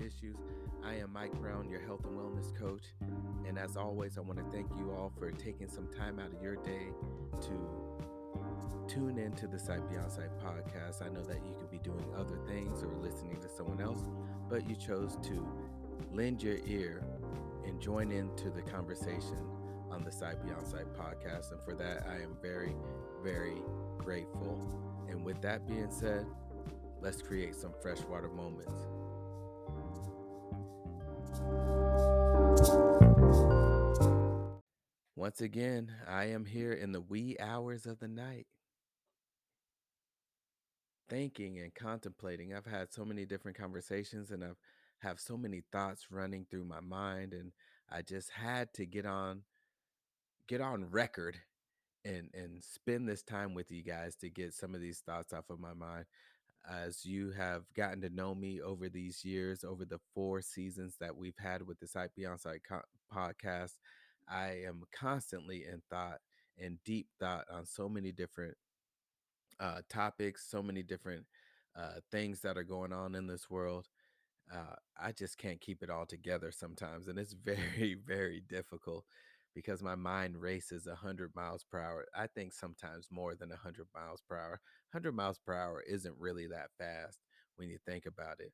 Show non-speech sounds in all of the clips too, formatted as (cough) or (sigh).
issues. I am Mike Brown, your health and wellness coach. And as always, I want to thank you all for taking some time out of your day to tune into the Sight Beyond Sight podcast. I know that you could be doing other things or listening to someone else, but you chose to lend your ear and join into the conversation on the Sight Beyond Sight podcast. And for that, I am very, very grateful. And with that being said, let's create some freshwater moments. Once again, I am here in the wee hours of the night, thinking and contemplating. I've had so many different conversations and I've have so many thoughts running through my mind and I just had to get on get on record and and spend this time with you guys to get some of these thoughts off of my mind as you have gotten to know me over these years over the four seasons that we've had with the Sight Beyond Sight co- podcast i am constantly in thought and deep thought on so many different uh, topics so many different uh, things that are going on in this world uh, i just can't keep it all together sometimes and it's (laughs) very very difficult because my mind races 100 miles per hour. I think sometimes more than 100 miles per hour. 100 miles per hour isn't really that fast when you think about it.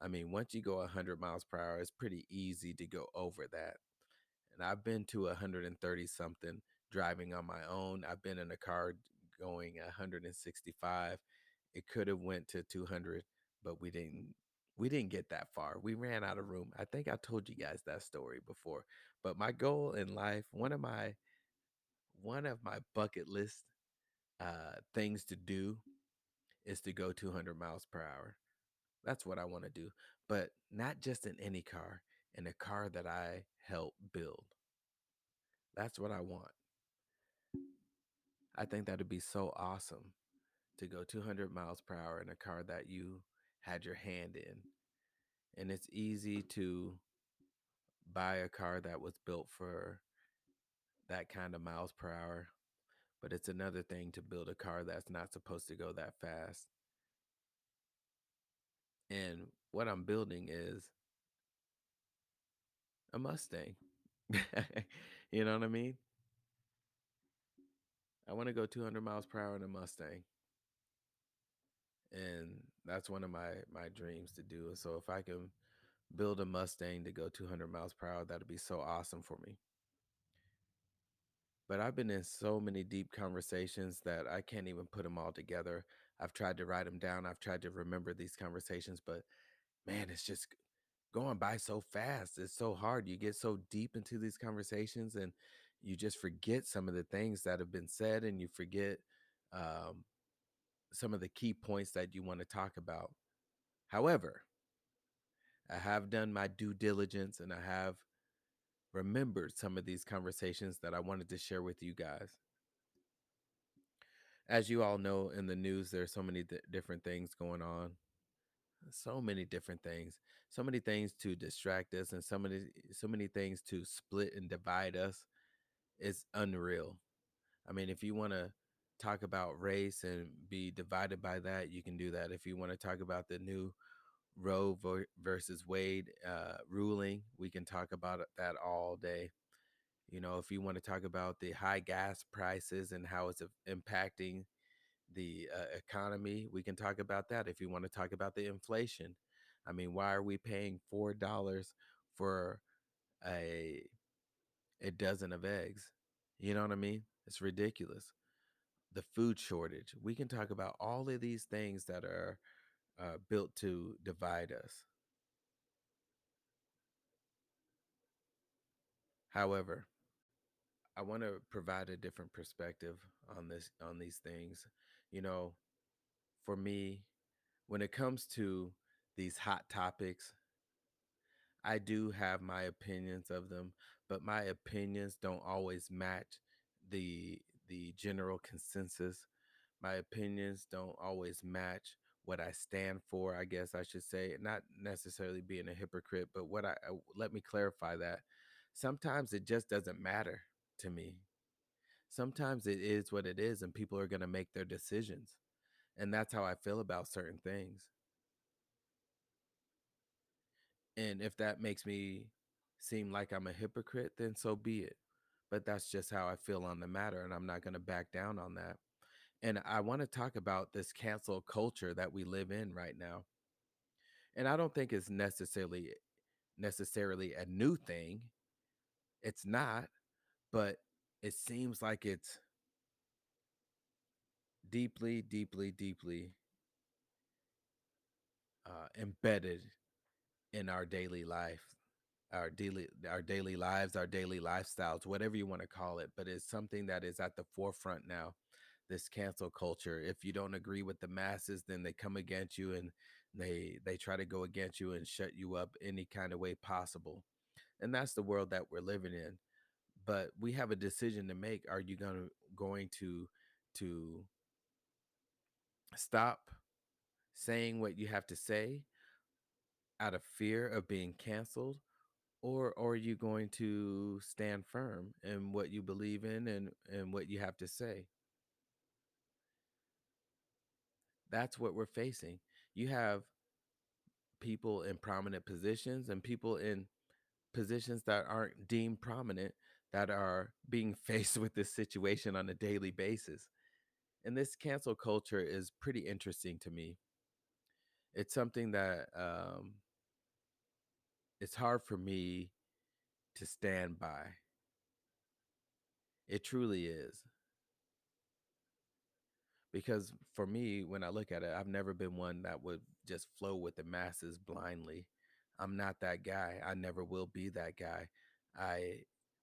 I mean, once you go 100 miles per hour, it's pretty easy to go over that. And I've been to 130 something driving on my own. I've been in a car going 165. It could have went to 200, but we didn't we didn't get that far. We ran out of room. I think I told you guys that story before. But my goal in life, one of my one of my bucket list uh, things to do is to go 200 miles per hour. That's what I want to do, but not just in any car, in a car that I help build. That's what I want. I think that'd be so awesome to go 200 miles per hour in a car that you had your hand in. And it's easy to buy a car that was built for that kind of miles per hour. But it's another thing to build a car that's not supposed to go that fast. And what I'm building is a Mustang. (laughs) you know what I mean? I want to go 200 miles per hour in a Mustang. And that's one of my my dreams to do. So if I can build a Mustang to go 200 miles per hour, that'd be so awesome for me. But I've been in so many deep conversations that I can't even put them all together. I've tried to write them down. I've tried to remember these conversations, but man, it's just going by so fast. It's so hard. You get so deep into these conversations and you just forget some of the things that have been said and you forget um, some of the key points that you want to talk about. However, I have done my due diligence and I have remembered some of these conversations that I wanted to share with you guys. As you all know in the news, there are so many th- different things going on. So many different things. So many things to distract us and so many so many things to split and divide us. It's unreal. I mean, if you want to talk about race and be divided by that, you can do that. If you want to talk about the new Roe versus Wade uh, ruling. We can talk about that all day. You know, if you want to talk about the high gas prices and how it's impacting the uh, economy, we can talk about that. If you want to talk about the inflation, I mean, why are we paying four dollars for a a dozen of eggs? You know what I mean? It's ridiculous. The food shortage. We can talk about all of these things that are uh, built to divide us. However, I want to provide a different perspective on this on these things. You know, for me, when it comes to these hot topics, I do have my opinions of them, but my opinions don't always match the the general consensus. My opinions don't always match what I stand for, I guess I should say, not necessarily being a hypocrite, but what I uh, let me clarify that. Sometimes it just doesn't matter to me. Sometimes it is what it is, and people are going to make their decisions. And that's how I feel about certain things. And if that makes me seem like I'm a hypocrite, then so be it. But that's just how I feel on the matter, and I'm not going to back down on that. And I want to talk about this cancel culture that we live in right now. And I don't think it's necessarily necessarily a new thing. It's not, but it seems like it's deeply, deeply, deeply uh, embedded in our daily life, our daily our daily lives, our daily lifestyles, whatever you want to call it. But it's something that is at the forefront now. This cancel culture. If you don't agree with the masses, then they come against you and they they try to go against you and shut you up any kind of way possible. And that's the world that we're living in. But we have a decision to make. Are you gonna going to to stop saying what you have to say out of fear of being canceled or, are you going to stand firm in what you believe in and, and what you have to say? That's what we're facing. You have people in prominent positions and people in positions that aren't deemed prominent that are being (laughs) faced with this situation on a daily basis. And this cancel culture is pretty interesting to me. It's something that um, it's hard for me to stand by. It truly is. Because for me, when I look at it, I've never been one that would just flow with the masses blindly. I'm not that guy. I never will be that guy. I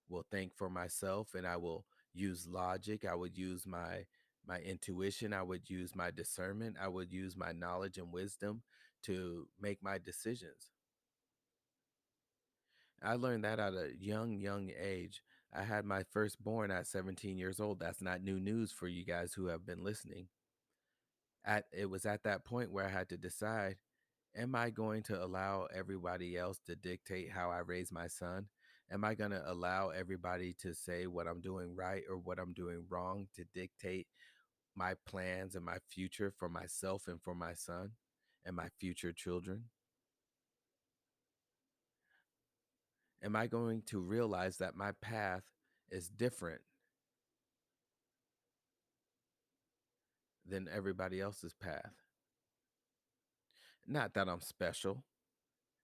will think for myself and I will use logic. I would use my my intuition. I would use my discernment. I would use my knowledge and wisdom to make my decisions. I learned that at a young, young age. I had my firstborn at 17 years old. That's not new news for you guys who have been listening. At it was at that point where I had to decide, am I going to allow everybody else to dictate how I raise my son? Am I going to allow everybody to say what I'm doing right or what I'm doing wrong to dictate my plans and my future for myself and for my son and my future children? Am I going to realize that my path is different than everybody else's path? Not that I'm special.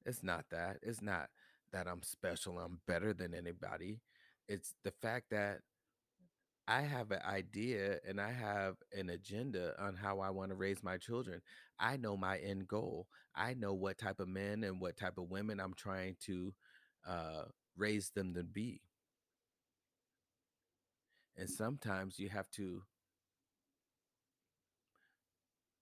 It's not that. It's not that I'm special. I'm better than anybody. It's the fact that I have an idea and I have an agenda on how I want to raise my children. I know my end goal. I know what type of men and what type of women I'm trying to uh, raise them to be. And sometimes you have to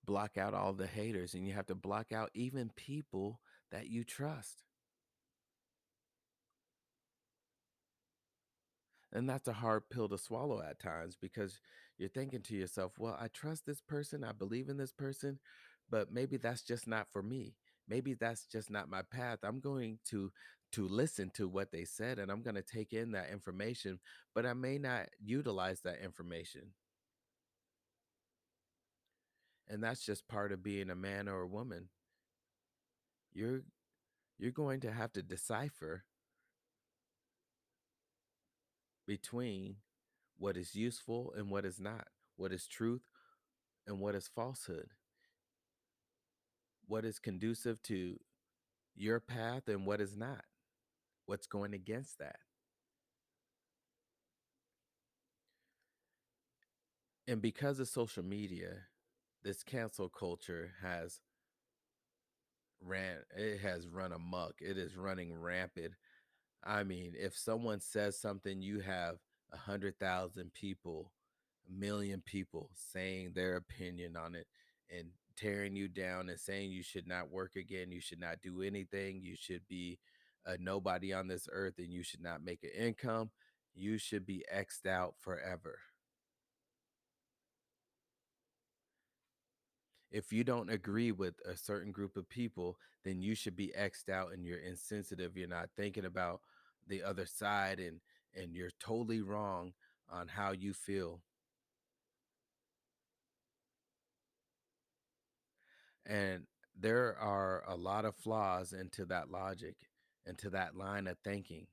block out all the haters and you have to block out even people that you trust. And that's a hard pill to swallow at times because you're thinking to yourself, well, I trust this person, I believe in this person, but maybe that's just not for me. Maybe that's just not my path. I'm going to to listen to what they said and I'm going to take in that information, but I may not utilize that information. And that's just part of being a man or a woman. You're you're going to have to decipher between what is useful and what is not, what is truth and what is falsehood, what is conducive to your path and what is not, what's going against that. And because of social media, this cancel culture has ran it has run amok. It is running rampant I mean, if someone says something, you have a hundred thousand people, a million people saying their opinion on it and tearing you down and saying you should not work again, you should not do anything, you should be a nobody on this earth, and you should not make an income. You should be xed out forever. if you don't agree with a certain group of people, then you should be xed out and you're insensitive. You're not thinking about the other side and and you're totally wrong on how you feel. And there are a lot of flaws into that logic, into that line of thinking.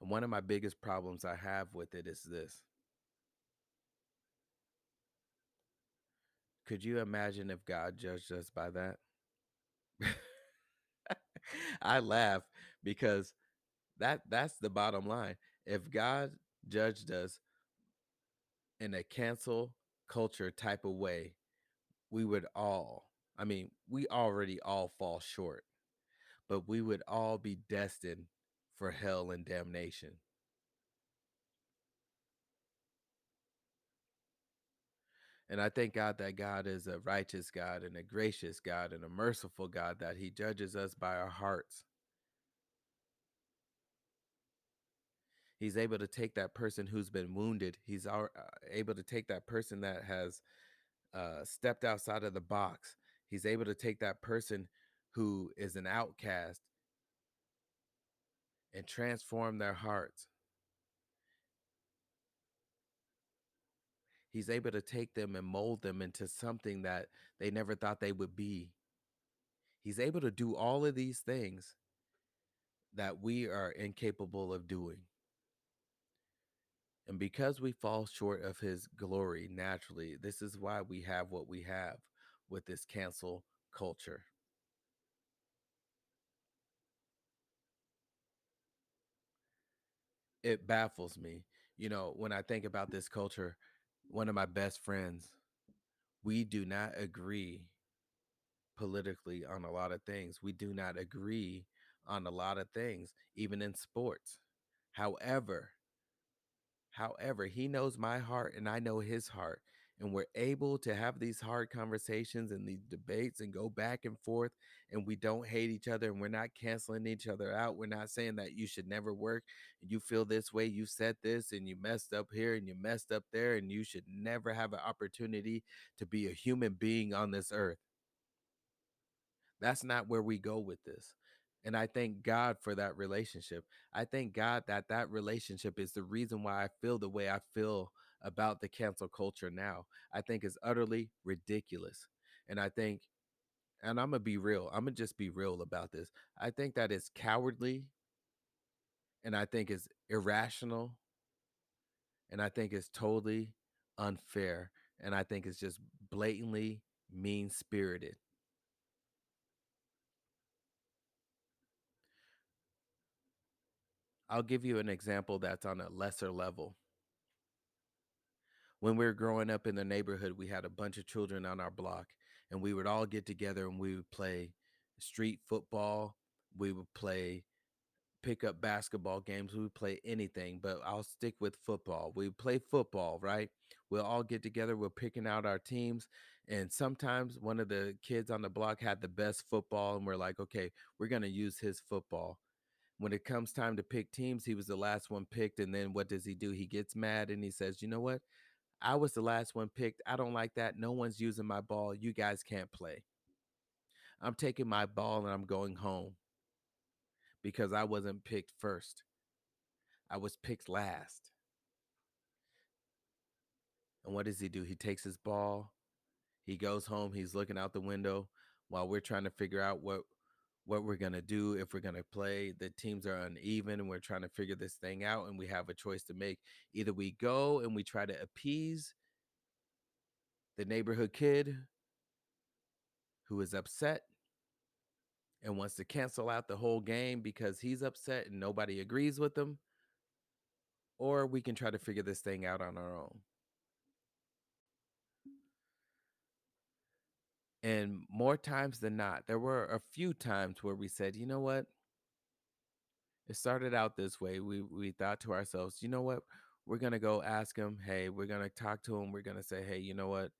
And one of my biggest problems I have with it is this. Could you imagine if God judged us by that? (laughs) I laugh because that that's the bottom line. If God judged us in a cancel culture type of way, we would all, I mean, we already all fall short, but we would all be destined for hell and damnation. And I thank God that God is a righteous God and a gracious God and a merciful God, that He judges us by our hearts. He's able to take that person who's been wounded. He's uh, able to take that person that has uh, stepped outside of the box. He's able to take that person who is an outcast and transform their hearts. He's able to take them and mold them into something that they never thought they would be. He's able to do all of these things that we are incapable of doing. And because we fall short of his glory naturally, this is why we have what we have with this cancel culture. It baffles me. You know, when I think about this culture, one of my best friends, we do not agree politically on a lot of things. We do not agree on a lot of things, even in sports. However, however, he knows my heart and I know his heart. And we're able to have these hard conversations and these debates and go back and forth. And we don't hate each other and we're not canceling each other out. We're not saying that you should never work. And you feel this way, you said this, and you messed up here and you messed up there. And you should never have an opportunity to be a human being on this earth. That's not where we go with this. And I thank God for that relationship. I thank God that that relationship is the reason why I feel the way I feel about the cancel culture now. I think is utterly ridiculous. And I think, and I'm going to be real, I'm going to just be real about this. I think that is cowardly and I think is irrational and I think it's totally unfair. And I think it's just blatantly mean spirited. I'll give you an example that's on a lesser level. When we were growing up in the neighborhood, we had a bunch of children on our block, and we would all get together and we would play street football. We would play pickup basketball games. We would play anything, but I'll stick with football. We play football, right? We'll all get together. We're picking out our teams. And sometimes one of the kids on the block had the best football, and we're like, okay, we're going to use his football when it comes time to pick teams, he was the last one picked. And then what does he do? He gets mad and he says, You know what? I was the last one picked. I don't like that. No one's using my ball. You guys can't play. I'm taking my ball and I'm going home because I wasn't picked first. I was picked last. And what does he do? He takes his ball. He goes home. He's looking out the window while we're trying to figure out what what we're going to do if we're going to play. The teams are uneven and we're trying to figure this thing out and we have a choice to make. Either we go and we try to appease the neighborhood kid who is upset and wants to cancel out the whole game because he's upset and nobody agrees with him, or we can try to figure this thing out on our own. And more times than not, there were a few times where we said, you know what? It started out this way. We we thought to ourselves, you know what? We're gonna go ask him. Hey, we're gonna talk to him. We're gonna say, hey, you know what?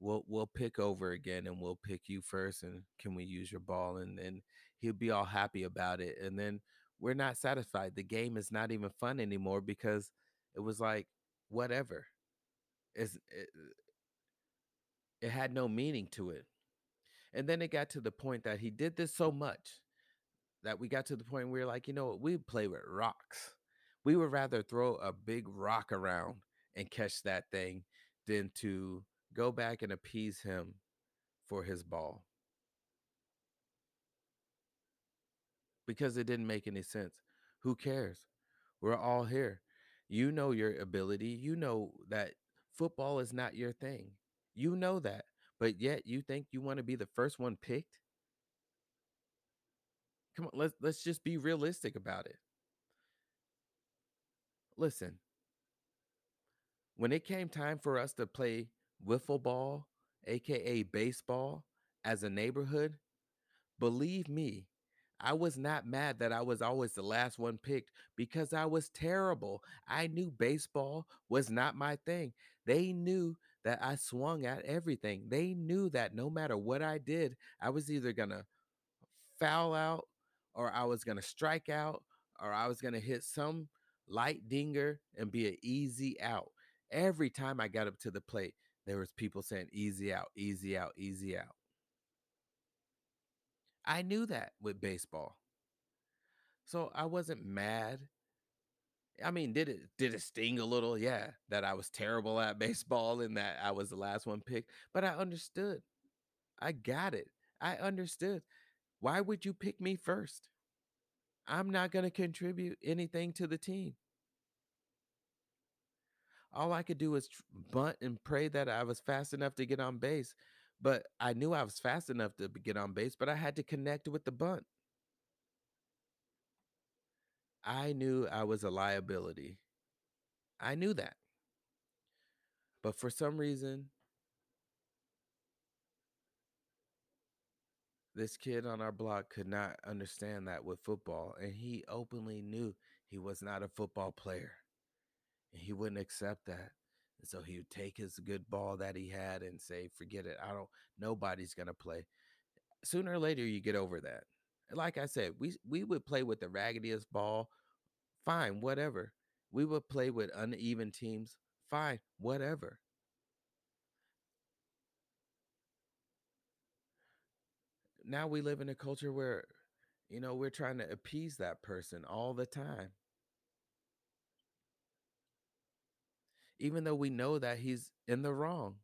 We'll we'll pick over again, and we'll pick you first. And can we use your ball? And and he'll be all happy about it. And then we're not satisfied. The game is not even fun anymore because it was like whatever. It's, it, it had no meaning to it. And then it got to the point that he did this so much that we got to the point where we like, you know what, we play with rocks. We would rather throw a big rock around and catch that thing than to go back and appease him for his ball because it didn't make any sense. Who cares? We're all here. You know your ability. You know that football is not your thing. You know that. But yet you think you want to be the first one picked? Come on, let's let's just be realistic about it. Listen, when it came time for us to play wiffle ball, aka baseball, as a neighborhood, believe me, I was not mad that I was always the last one picked because I was terrible. I knew baseball was not my thing. They knew that I swung at everything. They knew that no matter what I did, I was either going to foul out or I was going to strike out or I was going to hit some light dinger and be an easy out. Every time I got up to the plate, there was people saying easy out, easy out, easy out. I knew that with baseball. So I wasn't mad. I mean, did it did it sting a little? Yeah, that I was terrible at baseball and that I was the last one picked, but I understood. I got it. I understood. Why would you pick me first? I'm not going to contribute anything to the team. All I could do was bunt and pray that I was fast enough to get on base. But I knew I was fast enough to get on base, but I had to connect with the bunt. I knew I was a liability. I knew that. But for some reason, this kid on our block could not understand that with football. And he openly knew he was not a football player. And he wouldn't accept that. And so he would take his good ball that he had and say, forget it. I don't, nobody's going to play. Sooner or later, you get over that. Like I said, we, we would play with the raggediest ball. Fine, whatever. We would play with uneven teams. Fine, whatever. now we live in a culture where you know we're trying to appease that person all the time even though we know that he's in the wrong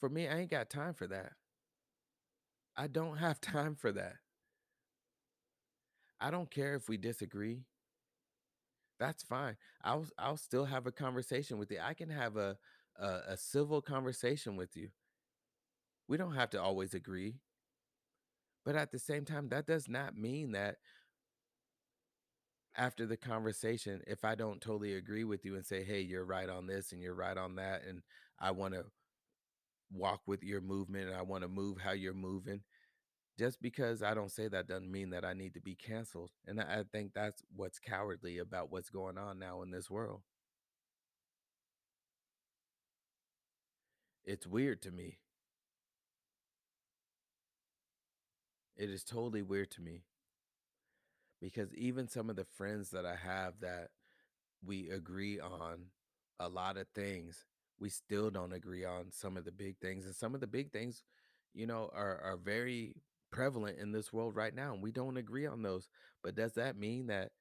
for me i ain't got time for that i don't have (laughs) time for that i don't care if we disagree. That's fine. I'll i'll still have a conversation with you. I can have a a, a civil conversation with you. We don't have to always agree. But at the same time that does not mean that after the conversation, if I don't totally agree with you and say, hey, you're right on this and you're right on that, and I want to walk with your movement and I want to move how you're moving, just because I don't say that doesn't mean that I need to be canceled. And I I think that's what's cowardly about what's going on now in this world. It's weird to me. It is totally weird to me because even some of the friends that I have that we agree on a lot of things. We still don't agree on some of the big things. And some of the big things, you know, are, are very prevalent in this world right now. And we don't agree on those. But does that mean that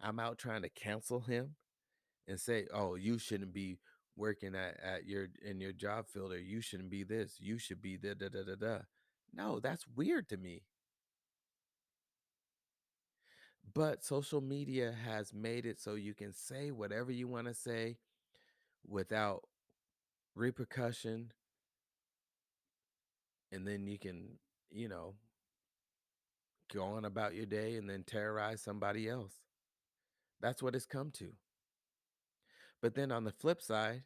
I'm out trying to cancel him and say, oh, you shouldn't be working at, at your in your job field or you shouldn't be this, you should be da da da da da. No, that's weird to me. But social media has made it so you can say whatever you want to say without repercussion and then you can you know go on about your day and then terrorize somebody else that's what it's come to but then on the flip side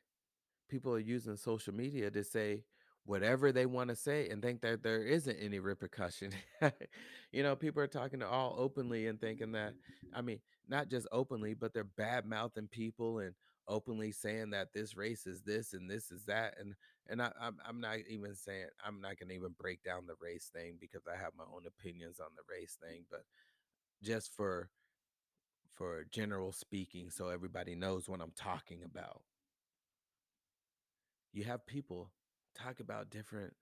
people are using social media to say whatever they want to say and think that there isn't any repercussion. (laughs) you know, people are talking to all openly and thinking that, I mean, not just openly, but they're bad mouthing people and openly saying that this race is this and this is that. And and I, I'm I'm not even saying I'm not gonna even break down the race thing because I have my own opinions on the race thing, but just for for general speaking, so everybody knows what I'm talking about. You have people talk about different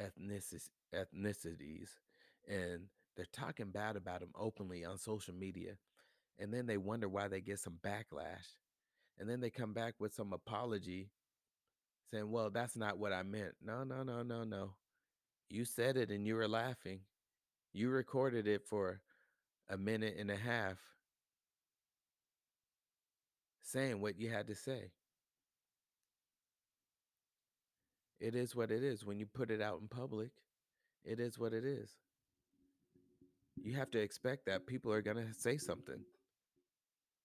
ethnicis- ethnicities and they're talking bad about them openly on social media and then they wonder why they get some backlash and then they come back with some apology saying, "Well, that's not what I meant." No, no, no, no, no. You said it and you were laughing. You recorded it for a minute and a half saying what you had to say. It is what it is. When you put it out in public, it is what it is. You have to expect that people are going to say something.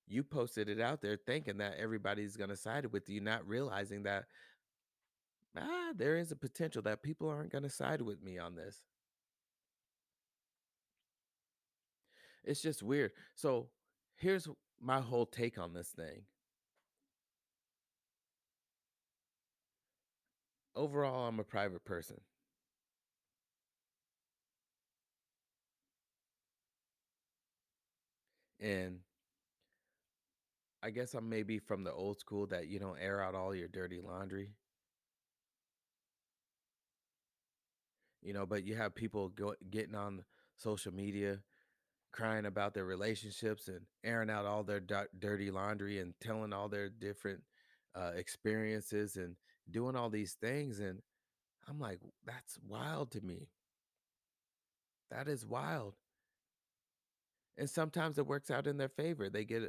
You posted it out there thinking that everybody's going to side with you, not realizing that ah, there is a potential that people aren't going to side with me on this. It's just weird. So, here's my whole take on this thing. Overall, I'm a private person. And I guess I'm maybe from the old school that you don't air out all your dirty laundry. You know, but you have people go, getting on social media crying about their relationships and airing out all their dirty laundry and telling all their different uh, experiences and doing all these things. And I'm like, that's wild to me. That is wild. And sometimes it works out in their favor. They get uh,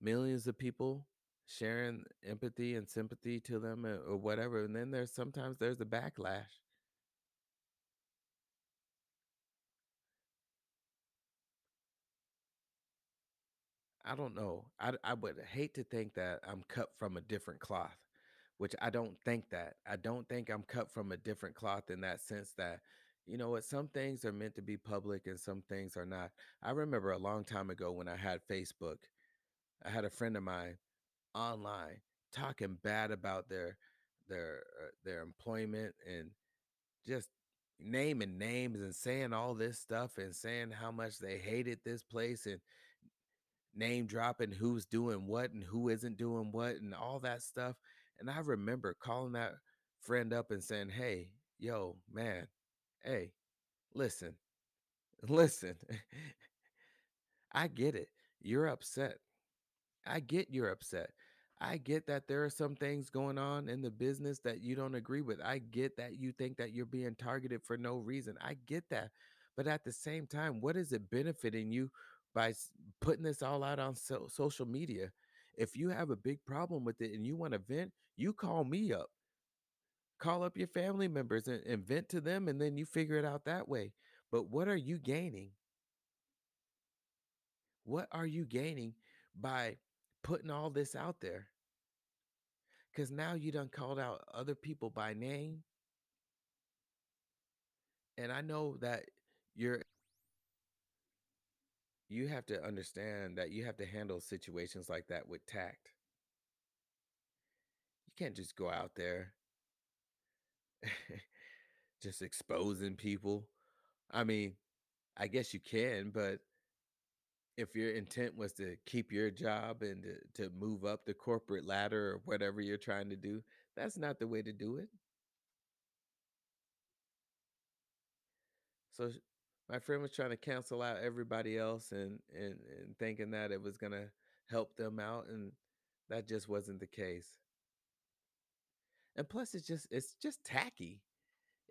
millions of people sharing empathy and sympathy to them uh, or whatever. And then there's sometimes there's a backlash. I don't know. I I would hate to think that I'm cut from a different cloth, which I don't think that. I don't think I'm cut from a different cloth in that sense that, you know what, some things are meant to be public and some things are not. I remember a long time ago when I had Facebook, I had a friend of mine online talking bad about their their uh, their employment and just naming names and saying all this stuff and saying how much they hated this place and name dropping who's doing what and who isn't doing what and all that stuff. And I remember calling that friend up and saying, Hey, yo, man, hey, listen, (laughs) listen, I get it. You're upset. I get you're upset. I get that there are some things going on in the business that you don't agree with. I get that you think that you're being targeted for no reason. I get that. But at the same time, what is it benefiting you by putting this all out on so- social media? If you have a big problem with it and you want to vent, you call me up. Call up your family members and, and vent to them, and then you figure it out that way. But what are you gaining? What are you gaining by putting all this out there? Because now you done called out other people by name. And I know that you're you have to understand that you have to handle situations like that with tact. You can't just go out there (laughs) just exposing people. I mean, I guess you can, but if your intent was to keep your job and to, to move up the corporate ladder or whatever you're trying to do, that's not the way to do it. So my friend was trying to cancel out everybody else and and, and thinking that it was gonna help them out, and that just wasn't the case. And plus, it's just it's just tacky.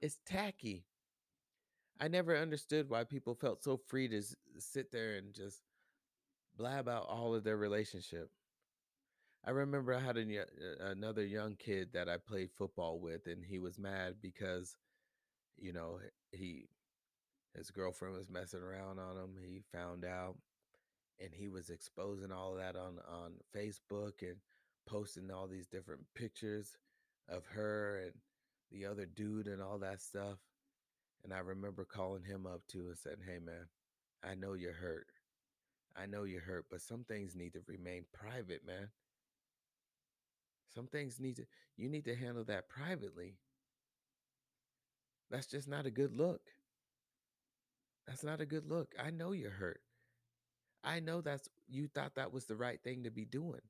It's tacky. I never understood why people felt so free to s- sit there and just blab out all of their relationship. I remember I had a, uh, another young kid that I played football with, and he was mad because you know he his girlfriend was messing around on him. He found out, and he was exposing all that on on Facebook and posting all these different pictures of her and the other dude and all that stuff. And I remember calling him up too and saying, "Hey man, I know you're hurt. I know you're hurt, but some things need to remain private, man. Some things need to you need to handle that privately. That's just not a good look. That's not a good look. I know you're hurt. I know that's you thought that was the right thing to be doing.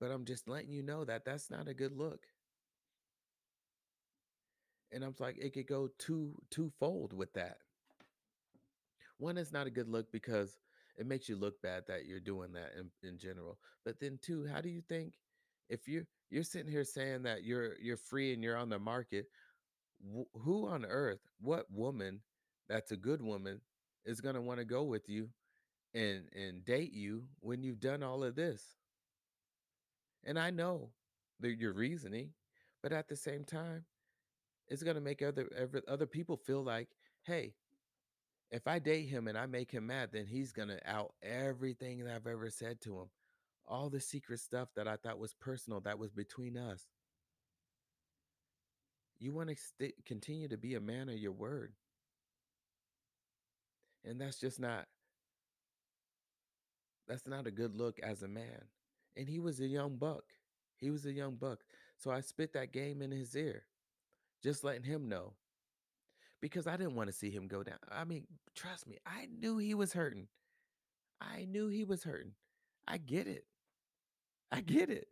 But I'm just letting you know that that's not a good look. And I'm like, it could go two twofold with that. One is not a good look because It makes you look bad that you're doing that in, in general. But then two, how do you think if you're you're sitting here saying that you're you're free and you're on the market, wh- who on earth, what woman that's a good woman is going to want to go with you and and date you when you've done all of this? And I know the, your reasoning, but at the same time, it's going to make other every, other people feel like, hey, if I date him and I make him mad, then he's going to out everything that I've ever said to him. All the secret stuff that I thought was personal, that was between us. You want to st- continue to be a man of your word. And that's just not that's not a good look as a man. And he was a young buck. He was a young buck. So I spit that game in his ear, just letting him know because I didn't want to see him go down. I mean, trust me, I knew he was hurting. I knew he was hurting. I get it. I get it.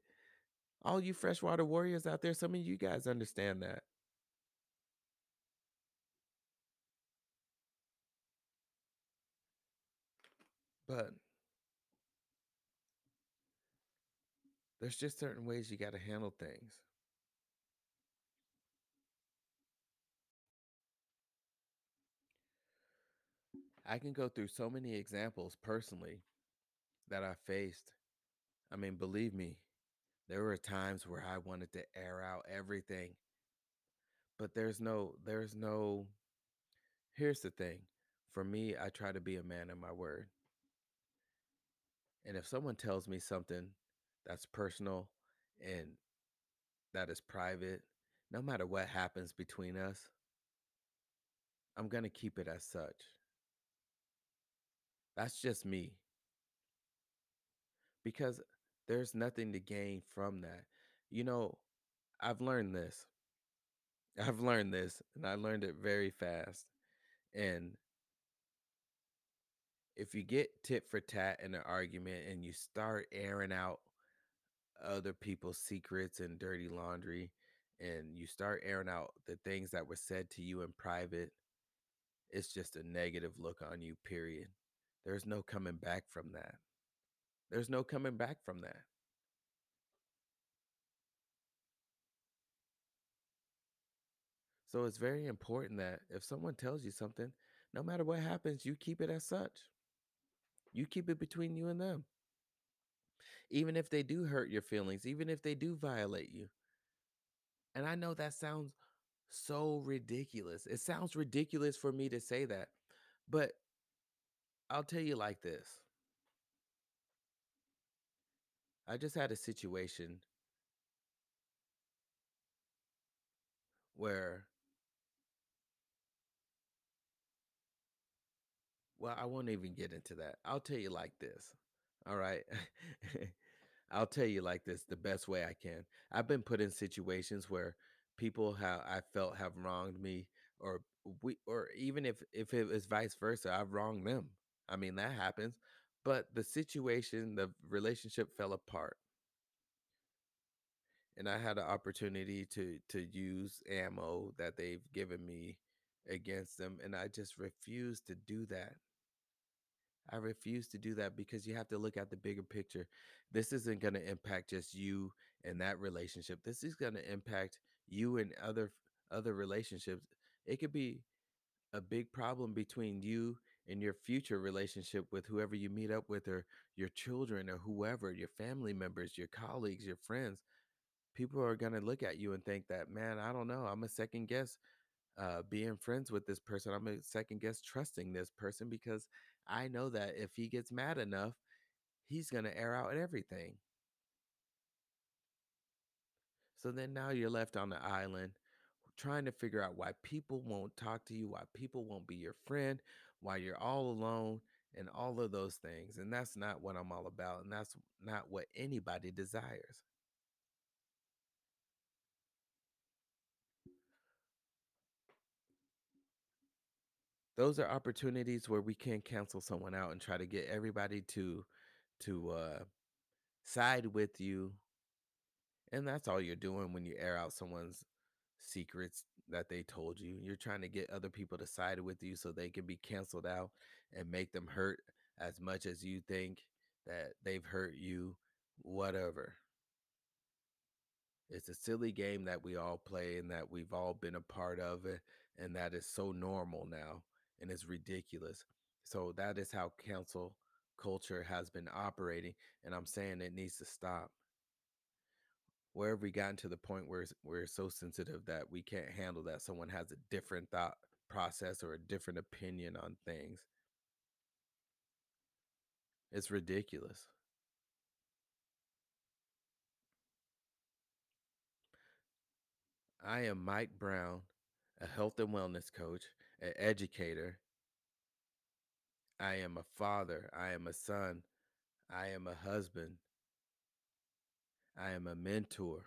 All you freshwater warriors out there, some of you guys understand that. But there's just certain ways you got to handle things. I can go through so many examples personally that I faced. I mean, believe me, there were times where I wanted to air out everything. But there's no there's no here's the thing. For me, I try to be a man of my word. And if someone tells me something that's personal and that is private, no matter what happens between us, I'm going to keep it as such. That's just me. Because there's nothing to gain from that. You know, I've learned this. I've learned this and I learned it very fast. And if you get tit for tat in an argument and you start airing out other people's secrets and dirty laundry and you start airing out the things that were said to you in private, it's just a negative look on you, period. There's no coming back from that. There's no coming back from that. So it's very important that if someone tells you something, no matter what happens, you keep it as such. You keep it between you and them. Even if they do hurt your feelings, even if they do violate you. And I know that sounds so ridiculous. It sounds ridiculous for me to say that. But I'll tell you like this. I just had a situation where well, I won't even get into that. I'll tell you like this. All right. (laughs) I'll tell you like this the best way I can. I've been put in situations where people have I felt have wronged me or we or even if if it was vice versa, I've wronged them. I mean, that happens. But the situation, the relationship fell apart. And I had an opportunity to to use ammo that they've given me against them and I just refused to do that. I refuse to do that because you have to look at the bigger picture. This isn't going to impact just you and that relationship. This is going to impact you and other other relationships. It could be a big problem between you and your future relationship with whoever you meet up with or your children or whoever, your family members, your colleagues, your friends. People are going to look at you and think that, man, I don't know. I'm a second guess uh, being friends with this person. I'm a second guess trusting this person because I know that if he gets mad enough, he's going to air out everything. So then now you're left on the island trying to figure out why people won't talk to you, why people won't be your friend, why you're all alone, and all of those things. And that's not what I'm all about. And that's not what anybody desires. Those are opportunities where we can cancel someone out and try to get everybody to to uh side with you. And that's all you're doing when you air out someone's secrets that they told you. You're trying to get other people to side with you so they can be canceled out and make them hurt as much as you think that they've hurt you, whatever. It's a silly game that we all play and that we've all been a part of it, and that is so normal now and it's ridiculous. So that is how cancel culture has been operating, and I'm saying it needs to stop. Where have we gotten to the point where we're so sensitive that we can't handle that someone has a different thought process or a different opinion on things? It's ridiculous. I am Mike Brown, a health and wellness coach, an educator. I am a father. I am a son. I am a husband. I am a mentor.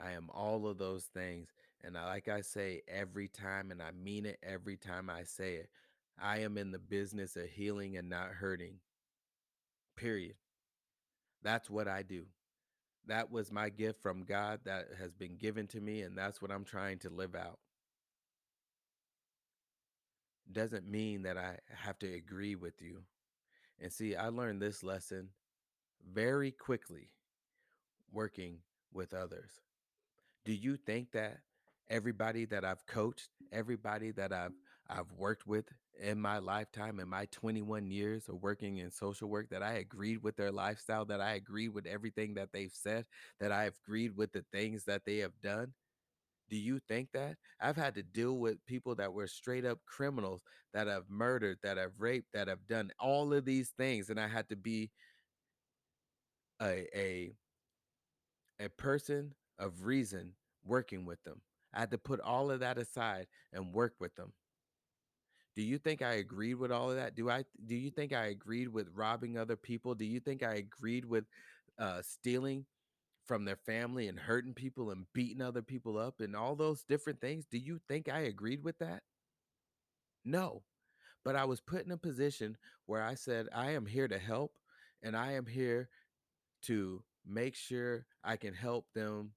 I am all of those things. And I, like I say every time, and I mean it every time I say it, I am in the business of healing and not hurting. Period. That's what I do. That was my gift from God that has been given to me, and that's what I'm trying to live out. Doesn't mean that I have to agree with you. And see, I learned this lesson very quickly working with others. Do you think that everybody that I've coached, everybody that I've I've worked with in my lifetime in my 21 years of working in social work that I agreed with their lifestyle, that I agreed with everything that they've said, that I agreed with the things that they have done? Do you think that? I've had to deal with people that were straight up criminals that have murdered, that have raped, that have done all of these things and I had to be a a a person of reason working with them. I had to put all of that aside and work with them. Do you think I agreed with all of that? Do I do you think I agreed with robbing other people? Do you think I agreed with uh stealing from their family and hurting people and beating other people up and all those different things? Do you think I agreed with that? No. But I was put in a position where I said I am here to help and I am here to make sure I can help them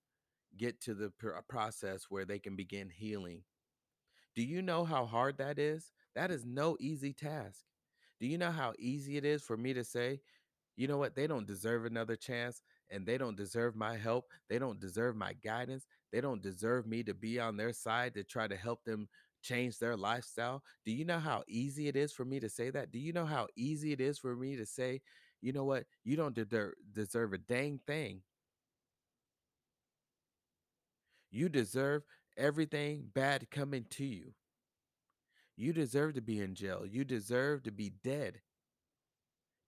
get to the pr- uh, process where they can begin healing. Do you know how hard that is? That is no easy task. Do you know how easy it is for me to say, you know what? They don't deserve another chance and they don't deserve my help. They don't deserve my guidance. They don't deserve me to be on their side to try to help them change their lifestyle. Do you know how easy it is for me to say that? Do you know how easy it is for me to say, you know what? You don't deser- deserve a dang thing. You deserve everything bad coming to you. You deserve to be in jail. You deserve to be dead.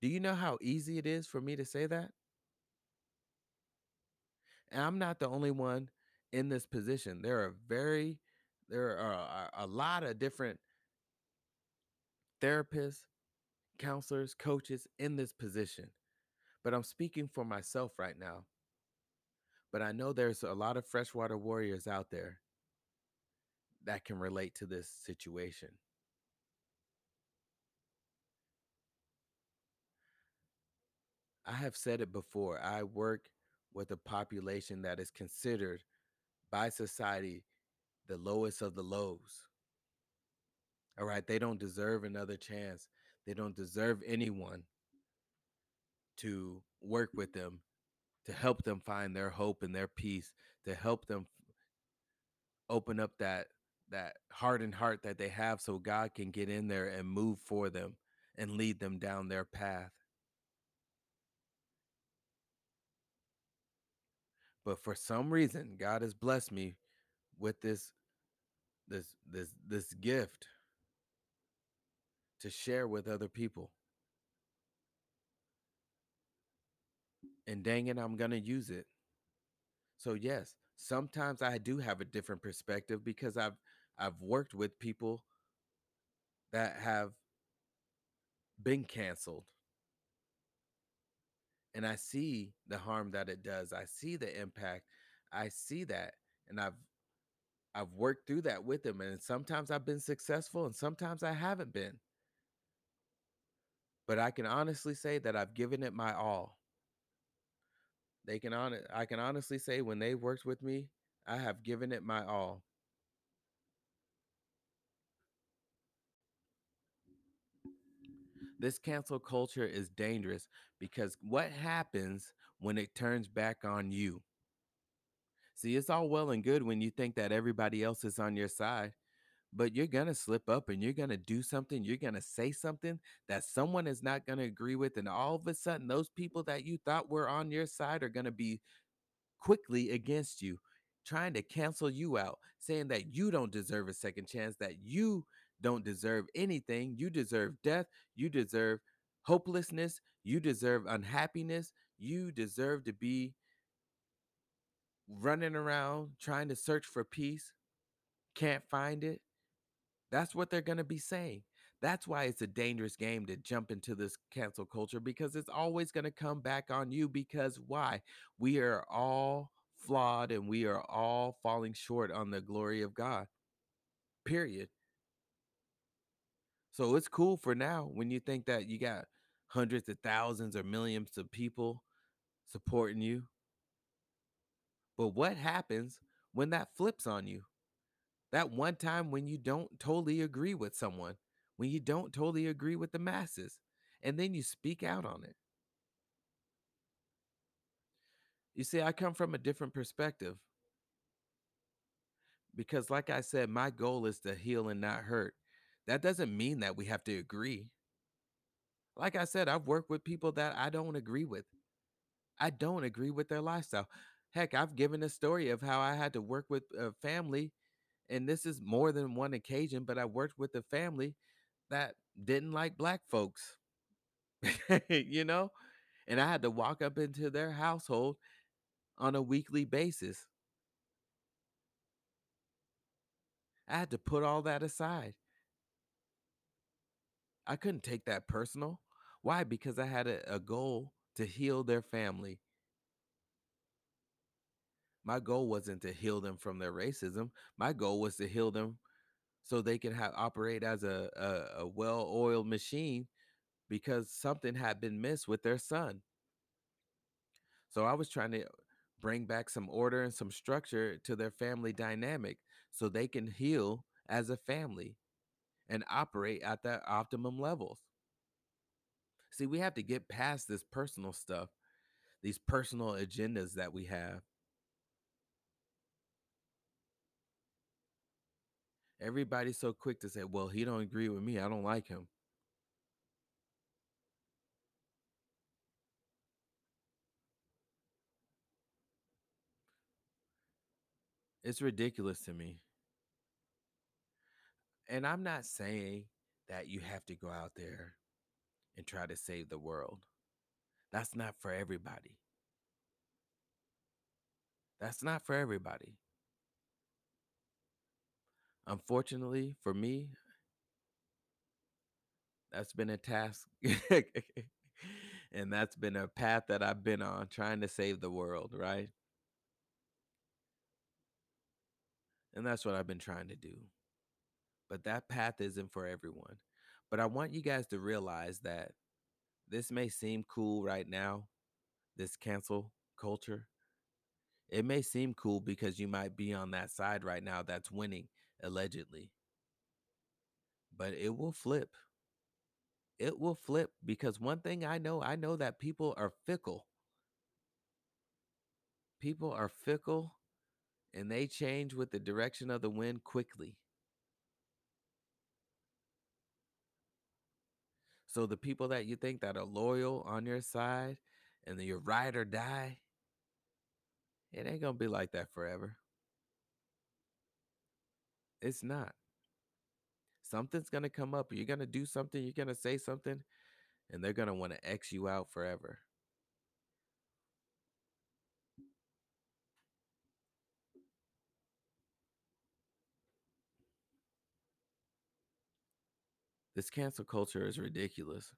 Do you know how easy it is for me to say that? And I'm not the only one in this position. There are very there are a, lot of different therapists, counselors, coaches in this position. But I'm speaking for myself right now. But I know there's a lot of freshwater warriors out there that can relate to this situation. I have said it before. I work with a population that is considered by society the lowest of the lows. All right. They don't deserve another chance. They don't deserve anyone to work with them, to help them find their hope and their peace, to help them open up that that hardened heart that they have so God can get in there and move for them and lead them down their path. But for some reason, God has blessed me with this this this this gift to share with other people. And dang it, I'm going to use it. So yes, sometimes I do have a different perspective because I've I've worked with people that have been canceled and I see the harm that it does. I see the impact. I see that and I've I've worked through that with them and sometimes I've been successful and sometimes I haven't been. But I can honestly say that I've given it my all. They can on I can honestly say when they worked with me, I have given it my all. This cancel culture is dangerous because what happens when it turns back on you? See, it's all well and good when you think that everybody else is on your side, but you're going to slip up and you're going to do something, you're going to say something that someone is not going to agree with. And all of a sudden, those people that you thought were on your side are going to be quickly against you, trying to cancel you out, saying that you don't deserve a second chance, that you don't deserve anything. You deserve death. You deserve hopelessness. You deserve unhappiness. You deserve to be running around trying to search for peace, can't find it. That's what they're going to be saying. That's why it's a dangerous game to jump into this cancel culture because it's always going to come back on you. Because why? We are all flawed and we are all falling short on the glory of God, period. So it's cool for now when you think that you got hundreds of thousands or millions of people supporting you. But what happens when that flips on you? That one time when you don't totally agree with someone, when you don't totally agree with the masses, and then you speak out on it. You see, I come from a different perspective because, like I said, my goal is to heal and not hurt. That doesn't mean that we have to agree. Like I said, I've worked with people that I don't agree with. I don't agree with their lifestyle. Heck, I've given a story of how I had to work with a family, and this is more than one occasion, but I worked with a family that didn't like black folks, (laughs) you know? And I had to walk up into their household on a weekly basis. I had to put all that aside. I couldn't take that personal. Why? Because I had a, a goal to heal their family. My goal wasn't to heal them from their racism. My goal was to heal them so they could have operate as a, a, a well-oiled machine because something had been missed with their son. So I was trying to bring back some order and some structure to their family dynamic so they can heal as a family and operate at their optimum levels. See, we have to get past this personal stuff, these personal agendas that we have. Everybody's so quick to say, "Well, he don't agree with me. I don't like him." It's ridiculous to me. And I'm not saying that you have to go out there and try to save the world. That's not for everybody. That's not for everybody. Unfortunately, for me, that's been a task. (laughs) and that's been a path that I've been on trying to save the world, right? And that's what I've been trying to do. But that path isn't for everyone. But I want you guys to realize that this may seem cool right now, this cancel culture. It may seem cool because you might be on that side right now that's winning, allegedly. But it will flip. It will flip because one thing I know, I know that people are fickle. People are fickle and they change with the direction of the wind quickly. So the people that you think that are loyal on your side and you're ride or die, it ain't gonna be like that forever. It's not. Something's gonna come up. You're gonna do something, you're gonna say something, and they're gonna want to X you out forever. This cancel culture is ridiculous.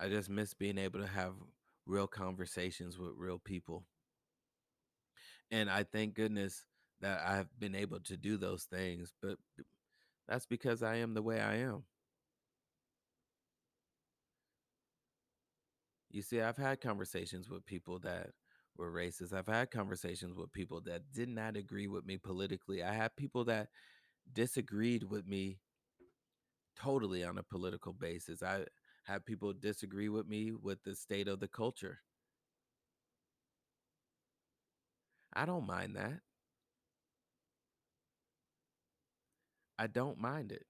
I just miss being able to have real conversations with real people. And I thank goodness that I've been able to do those things, but that's because I am the way I am. You see, I've had conversations with people that were racist. I've had conversations with people that did not agree with me politically. I had people that disagreed with me totally on a political basis. I have people disagree with me with the state of the culture. I don't mind that. I don't mind it.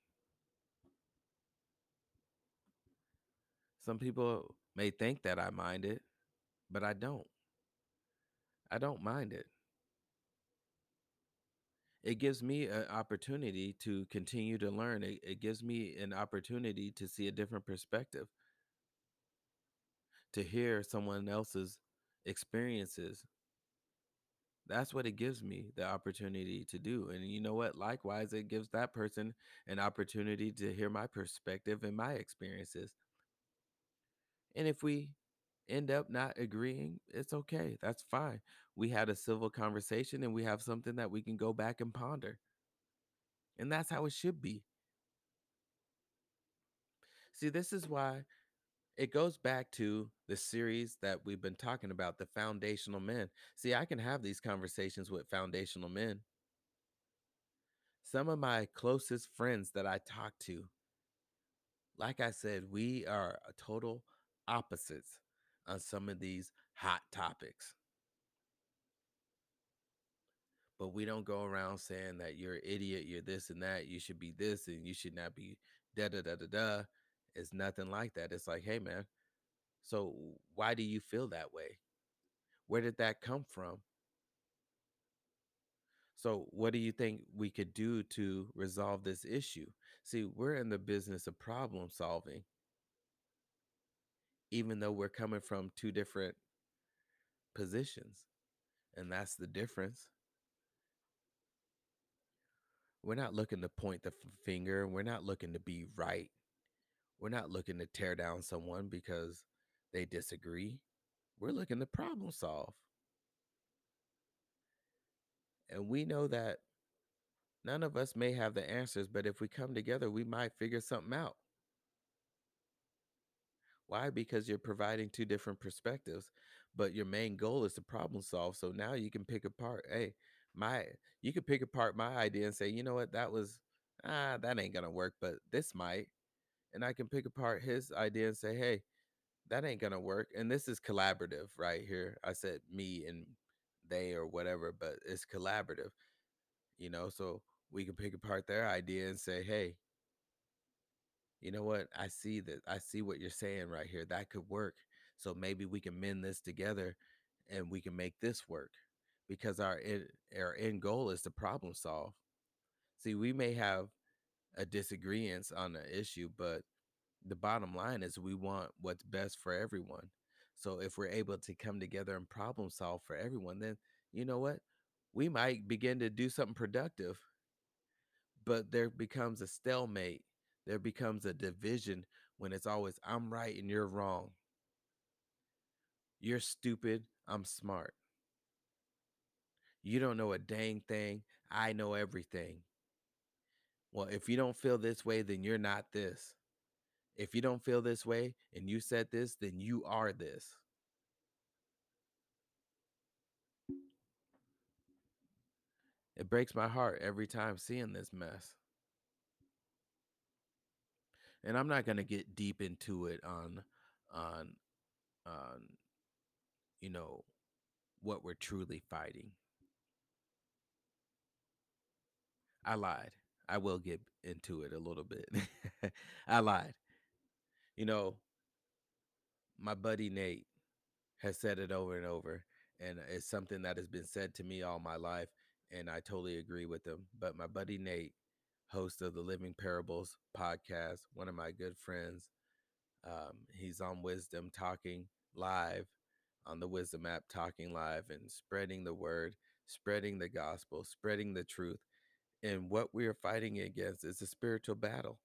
Some people may think that I mind it, but I don't. I don't mind it. It gives me an opportunity to continue to learn. It, it gives me an opportunity to see a different perspective, to hear someone else's experiences. That's what it gives me the opportunity to do. And you know what? Likewise, it gives that person an opportunity to hear my perspective and my experiences. And if we end up not agreeing, it's okay. That's fine. We had a civil conversation and we have something that we can go back and ponder. And that's how it should be. See, this is why it goes back to the series that we've been talking about, the foundational men. See, I can have these conversations with foundational men. Some of my closest friends that I talk to, like I said, we are a total opposites on some of these hot topics. But we don't go around saying that you're an idiot, you're this and that, you should be this and you should not be da da da da da. It's nothing like that. It's like, hey man, so why do you feel that way? Where did that come from? So, what do you think we could do to resolve this issue? See, we're in the business of problem solving, even though we're coming from two different positions. And that's the difference. We're not looking to point the finger. We're not looking to be right. We're not looking to tear down someone because they disagree. We're looking to problem solve. And we know that none of us may have the answers, but if we come together, we might figure something out. Why? Because you're providing two different perspectives, but your main goal is to problem solve. So now you can pick apart, hey, my you can pick apart my idea and say, you know what, that was ah, that ain't gonna work, but this might. And I can pick apart his idea and say, hey, that ain't gonna work. And this is collaborative right here. I said me and they or whatever, but it's collaborative, you know. So we can pick apart their idea and say, hey, you know what? I see that. I see what you're saying right here. That could work. So maybe we can mend this together and we can make this work because our end, our end goal is to problem solve. See, we may have a disagreement on an issue, but the bottom line is we want what's best for everyone. So if we're able to come together and problem solve for everyone, then you know what? We might begin to do something productive, but there becomes a stalemate. There becomes a division when it's always I'm right and you're wrong. You're stupid, I'm smart. You don't know a dang thing. I know everything. Well, if you don't feel this way, then you're not this. If you don't feel this way and you said this, then you are this. It breaks my heart every time seeing this mess. And I'm not going to get deep into it on on on you know what we're truly fighting. I lied. I will get into it a little bit. (laughs) I lied. You know, my buddy Nate has said it over and over, and it's something that has been said to me all my life, and I totally agree with him. But my buddy Nate, host of the Living Parables podcast, one of my good friends, um, he's on Wisdom Talking Live on the Wisdom app, talking live and spreading the word, spreading the gospel, spreading the truth. And what we are fighting against is a spiritual battle.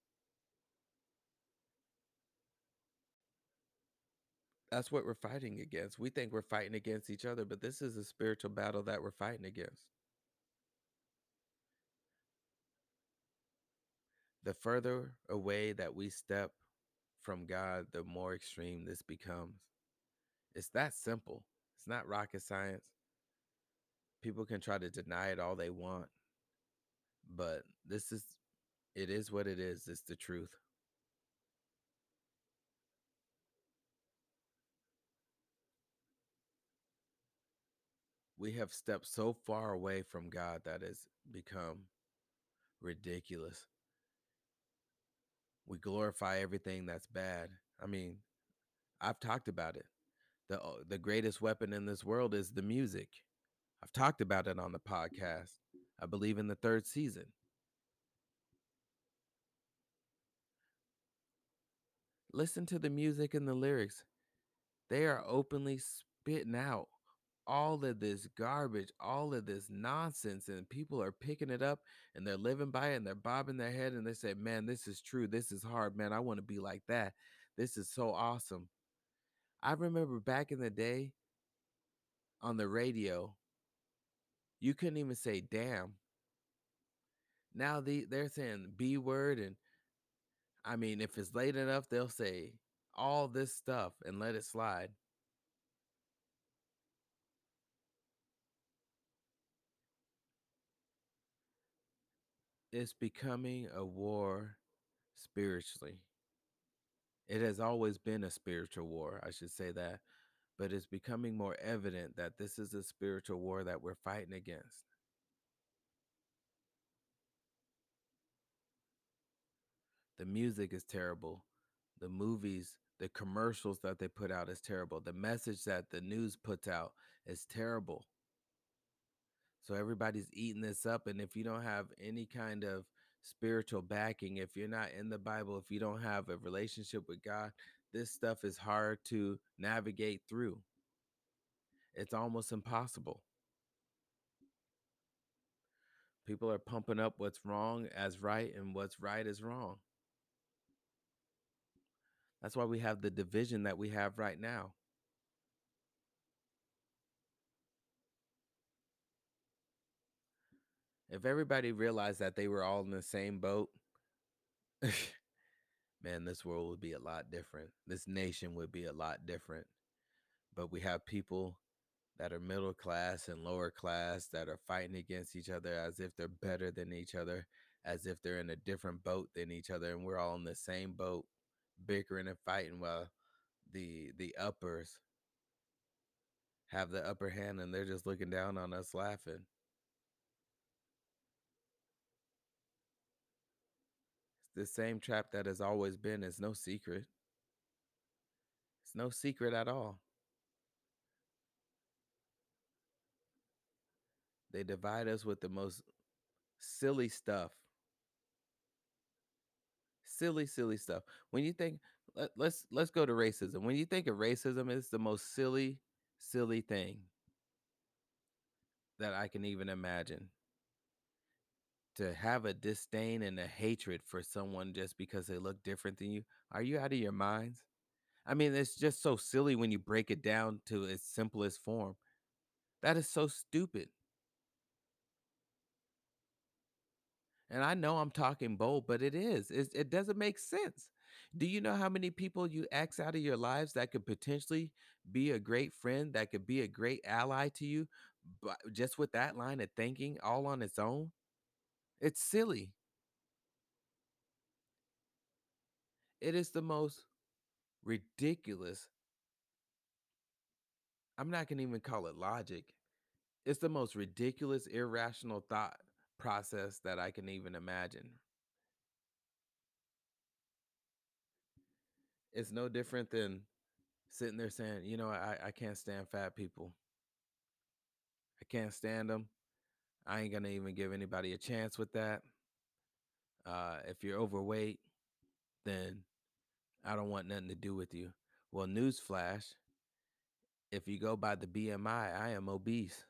That's what we're fighting against. We think we're fighting against each other, but this is a spiritual battle that we're fighting against. The further away that we step from God, the more extreme this becomes. It's that simple. It's not rocket science. People can try to deny it all they want, But this is it is what it is. It's the truth. We have stepped so far away from God that it's become ridiculous. We glorify everything that's bad. I mean, I've talked about it. The uh, the greatest weapon in this world is the music. I've talked about it on the podcast. I believe in the third season. Listen to the music and the lyrics. They are openly spitting out all of this garbage, all of this nonsense, and people are picking it up and they're living by it and they're bobbing their head and they say, Man, this is true. This is hard, man. I want to be like that. This is so awesome. I remember back in the day on the radio, you couldn't even say damn. Now the, they're saying B word. And I mean, if it's late enough, they'll say all this stuff and let it slide. It's becoming a war spiritually. It has always been a spiritual war, I should say that, but it's becoming more evident that this is a spiritual war that we're fighting against. The music is terrible. The movies, the commercials that they put out is terrible. The message that the news puts out is terrible. So everybody's eating this up. And if you don't have any kind of spiritual backing, if you're not in the Bible, if you don't have a relationship with God, this stuff is hard to navigate through. It's almost impossible. People are pumping up what's wrong as right and what's right as wrong. That's why we have the division that we have right now. If everybody realized that they were all in the same boat, (laughs) man, this world would be a lot different. This nation would be a lot different. But we have people that are middle class and lower class that are fighting against each other as if they're better than each other, as if they're in a different boat than each other, and we're all in the same boat, bickering and fighting while the the uppers have the upper hand and they're just looking down on us laughing. The same trap that has always been. It's no secret. It's no secret at all. They divide us with the most silly stuff. Silly, silly stuff. When you think let, let's let's go to racism. When you think of racism, it's the most silly, silly thing that I can even imagine. To have a disdain and a hatred for someone just because they look different than you. Are you out of your minds? I mean, it's just so silly when you break it down to its simplest form. That is so stupid. And I know I'm talking bold, but it is. It's, it doesn't make sense. Do you know how many people you X out of your lives that could potentially be a great friend, that could be a great ally to you, but just with that line of thinking all on its own? It's silly. It is the most ridiculous. I'm not going to even call it logic. It's the most ridiculous, irrational thought process that I can even imagine. It's no different than sitting there saying, you know, I, I can't stand fat people. I can't stand them. I ain't gonna even give anybody a chance with that. Uh, if you're overweight, then I don't want nothing to do with you. Well, newsflash: if you go by the BMI, I am obese.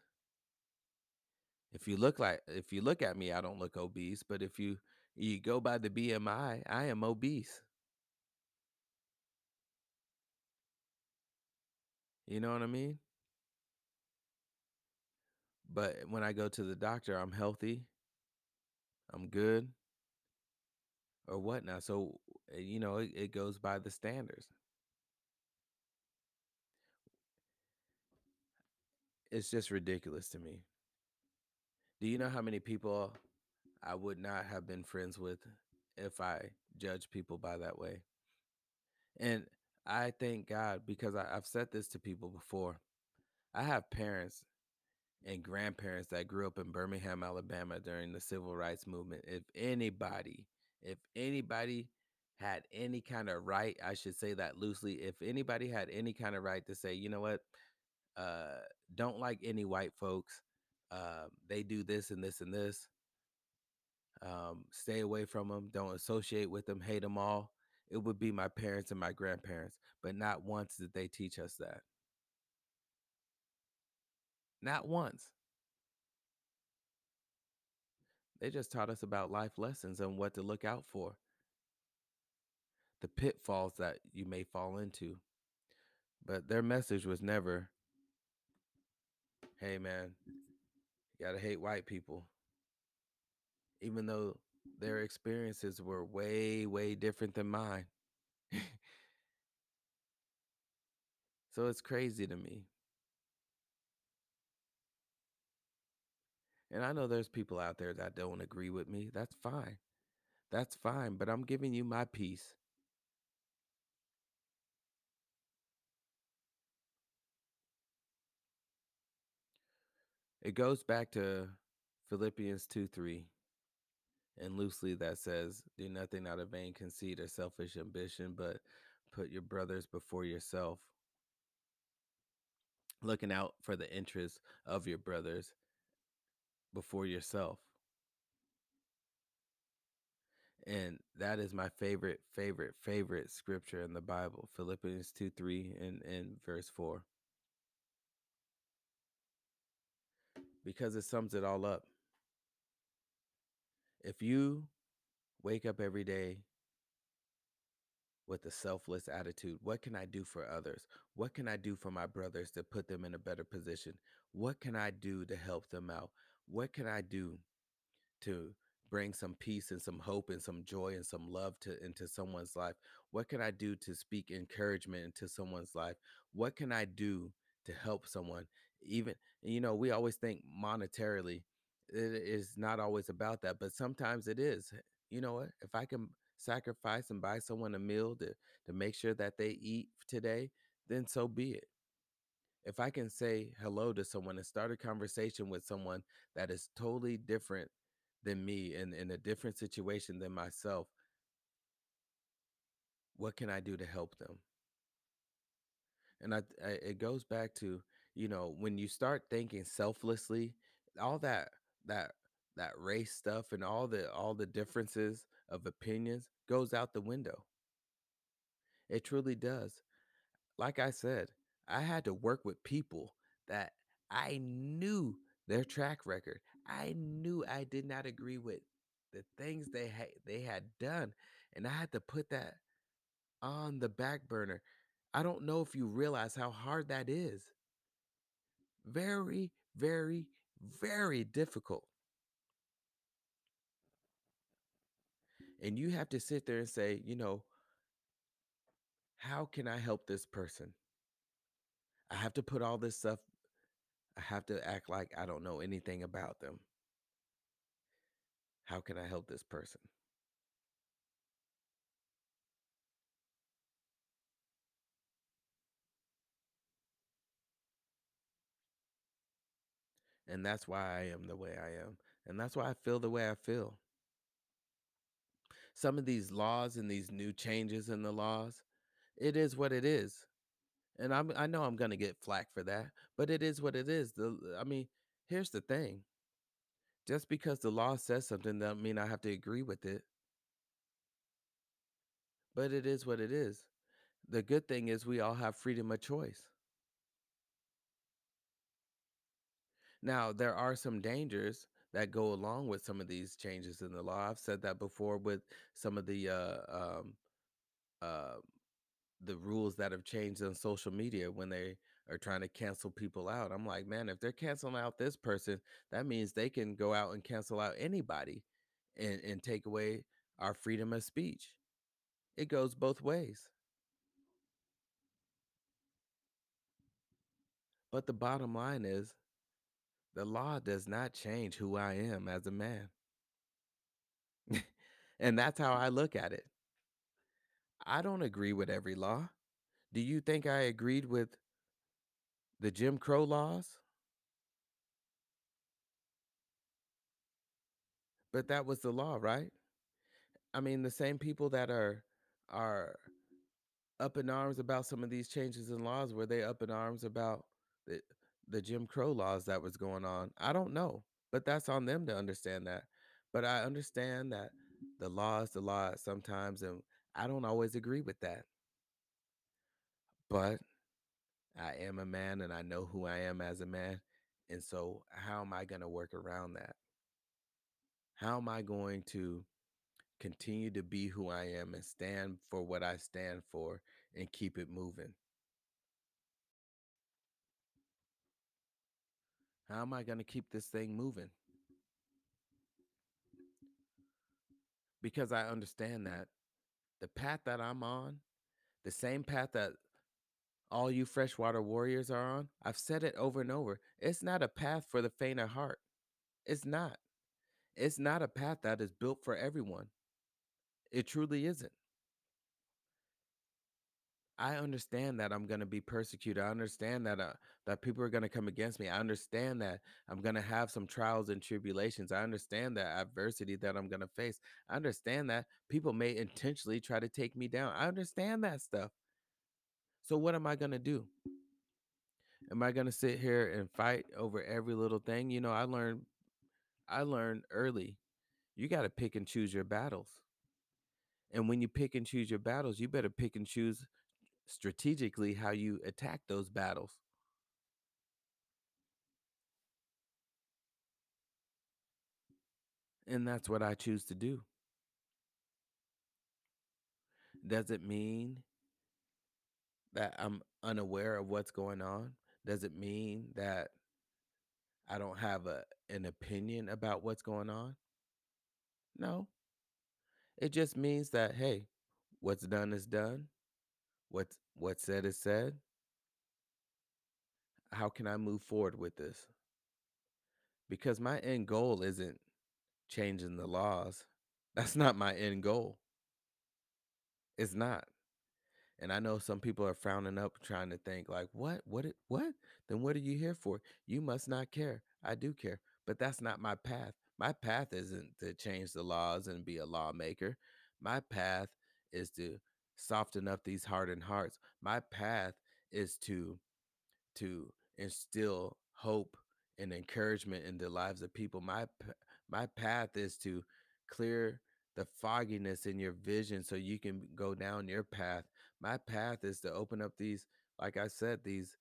If you look like, if you look at me, I don't look obese. But if you you go by the BMI, I am obese. You know what I mean? But when I go to the doctor, I'm healthy. I'm good, or whatnot. So uh, you know, it, it goes by the standards. It's just ridiculous to me. Do you know how many people I would not have been friends with if I judge people by that way. And I thank God because I, I've said this to people before. I have parents and grandparents that grew up in Birmingham, Alabama during the civil rights movement. If anybody, if anybody had any kind of right, I should say that loosely, if anybody had any kind of right to say, you know what, uh, don't like any white folks, uh, they do this and this and this, um, stay away from them, don't associate with them, hate them all, it would be my parents and my grandparents. But not once did they teach us that. Not once. They just taught us about life lessons and what to look out for, the pitfalls that you may fall into. But their message was never, hey man, you gotta hate white people. Even though their experiences were way, way different than mine. (laughs) so it's crazy to me. And I know there's people out there that don't agree with me. That's fine. That's fine. But I'm giving you my piece. It goes back to Philippians 2 3. And loosely that says, Do nothing out of vain conceit or selfish ambition, but put your brothers before yourself. Looking out for the interests of your brothers before yourself. And that is my favorite, favorite, favorite scripture in the Bible, Philippians 2 3 and, and verse 4. Because it sums it all up. If you wake up every day with a selfless attitude, what can I do for others? What can I do for my brothers to put them in a better position? What can I do to help them out? What can I do to bring some peace and some hope and some joy and some love to into someone's life? What can I do to speak encouragement into someone's life? What can I do to help someone? Even you know, we always think monetarily. It is not always about that, but sometimes it is. You know what? If I can sacrifice and buy someone a meal to to make sure that they eat today, then so be it if I can say hello to someone and start a conversation with someone that is totally different than me and in a different situation than myself, what can I do to help them? And I, I it goes back to, you know, when you start thinking selflessly, all that that that race stuff and all the all the differences of opinions goes out the window. It truly does. like I said, I had to work with people that I knew their track record. I knew I did not agree with the things they had they had done, and I had to put that on the back burner. I don't know if you realize how hard that is. Very, very, very difficult. And you have to sit there and say, you know, how can I help this person? I have to put all this stuff I have to act like I don't know anything about them. How can I help this person? And that's why I am the way I am. And that's why I feel the way I feel. Some of these laws and these new changes in the laws, it is what it is. And I'm I know I'm going to get flack for that, but it is what it is. The I mean, here's the thing. Just because the law says something doesn't mean I have to agree with it, but it is what it is. The good thing is we all have freedom of choice. Now, there are some dangers that go along with some of these changes in the law. I've said that before with some of the uh, um, uh, the rules that have changed on social media when they are trying to cancel people out. I'm like, man, if they're canceling out this person, that means they can go out and cancel out anybody and, and take away our freedom of speech. It goes both ways. But the bottom line is the law does not change who I am as a man. (laughs) and that's how I look at it. I don't agree with every law. Do you think I agreed with the Jim Crow laws? But that was the law, right? I mean, the same people that are are up in arms about some of these changes in laws, were they up in arms about the the Jim Crow laws that was going on? I don't know, but that's on them to understand that. But I understand that the law is the law sometimes, and I don't always agree with that. But I am a man and I know who I am as a man. And so, how am I going to work around that? How am I going to continue to be who I am and stand for what I stand for and keep it moving? How am I going to keep this thing moving? Because I understand that the path that I'm on, the same path that all you freshwater warriors are on, I've said it over and over. It's not a path for the faint of heart. It's not. It's not a path that is built for everyone. It truly isn't. I understand that I'm gonna be persecuted. I understand that uh, that people are gonna come against me. I understand that I'm gonna have some trials and tribulations. I understand that adversity that I'm gonna face. I understand that people may intentionally try to take me down. I understand that stuff. So what am I gonna do? Am I gonna sit here and fight over every little thing? You know, I learned I learned early. You got to pick and choose your battles. And when you pick and choose your battles, you better pick and choose strategically how you attack those battles. And that's what I choose to do. Does it mean that I'm unaware of what's going on? Does it mean that I don't have a, an opinion about what's going on? No. It just means that, hey, what's done is done. What's what's said is said. How can I move forward with this? Because my end goal isn't changing the laws. (laughs) That's not my end goal. It's not. And I know some people are frowning up trying to think like, "What? What it what? Then what are you here for? You must not care." I do care, but that's not my path. My path isn't to change the laws and be a lawmaker. My path is to soften up these hardened hearts. My path is to to instill hope and encouragement in the lives of people. My my path is to clear the fogginess in your vision so you can go down your path. My path is to open up these, like I said, these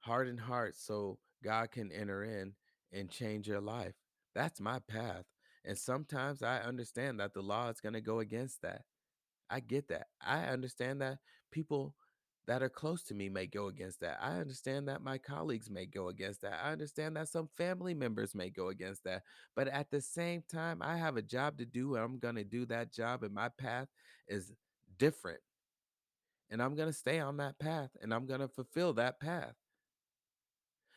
hardened hearts so God can enter in and change your life. That's my path. And sometimes I understand that the law is going to go against that. I get that. I understand that people that are close to me may go against that. I understand that my colleagues may go against that. I understand that some family members may go against that. But at the same time, I have a job to do and I'm going to do that job and my path is different. And I'm going to stay on that path and I'm going to fulfill that path.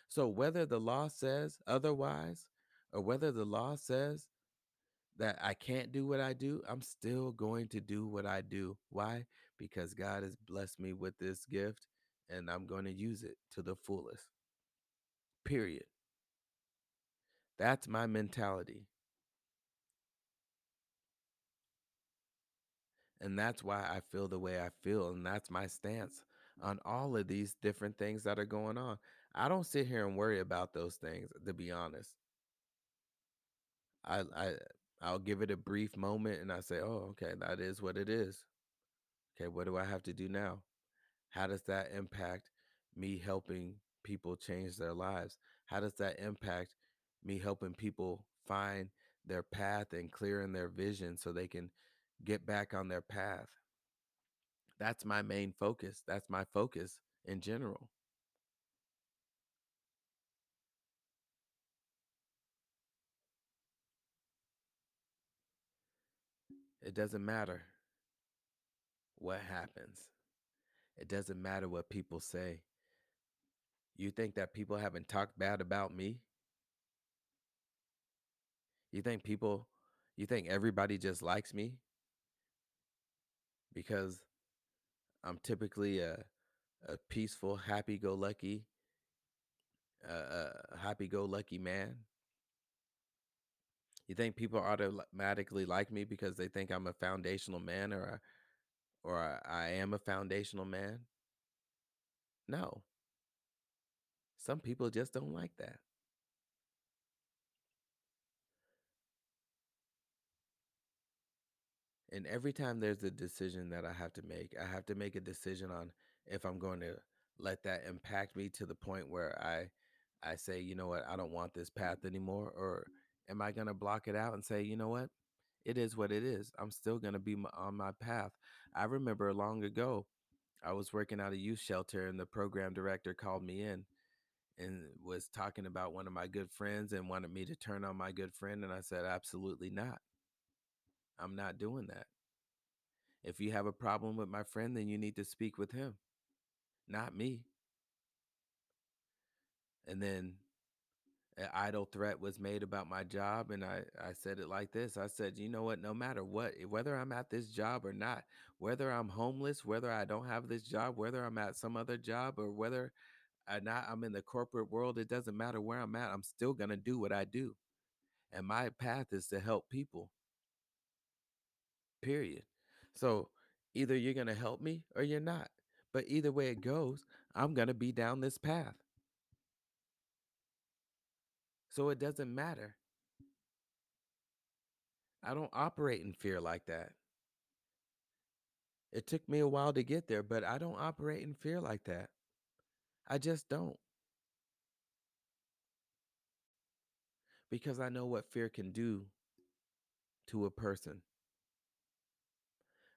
So whether the law says otherwise or whether the law says that I can't do what I do, I'm still going to do what I do. Why? Because God has blessed me with this gift and I'm going to use it to the fullest. Period. That's my mentality. And that's why I feel the way I feel. And that's my stance on all of these different things that are going on. I don't sit here and worry about those things, to be honest. I, I I'll give it a brief moment and I say, oh, okay, that is what it is. Okay, what do I have to do now? How does that impact me helping people change their lives? How does that impact me helping people find their path and clearing their vision so they can get back on their path? That's my main focus. That's my focus in general. It doesn't matter what happens. It doesn't matter what people say. You think that people haven't talked bad about me? You think people You think everybody just likes me because I'm typically a a peaceful, happy-go-lucky, uh, uh, happy-go-lucky man? You think people automatically like me because they think I'm a foundational man or a, or I I am a foundational man? No. Some people just don't like that. And every time there's a decision that I have to make, I have to make a decision on if I'm going to let that impact me to the point where I I say, you know what, I don't want this path anymore, or am I going to block it out and say, you know what, it is what it is. I'm still going to be on my path. I remember long ago, I was working at a youth shelter, and the program director called me in and was talking about one of my good friends and wanted me to turn on my good friend, and I said, absolutely not. I'm not doing that. If you have a problem with my friend, then you need to speak with him, not me. And then an idle threat was made about my job, and I, I said it like this I said, you know what? No matter what, eh, whether I'm at this job or not, whether I'm homeless, whether I don't have this job, whether I'm at some other job, or whether I not I'm in the corporate world, it doesn't matter where I'm at. I'm still gonna do what I do. And my path is to help people, period. So either you're gonna help me or you're not. But either way it goes, I'm gonna be down this path. So it doesn't matter. I don't operate in fear like that. It took me a while to get there, but I don't operate in fear like that. I just don't because I know what fear can do to a person.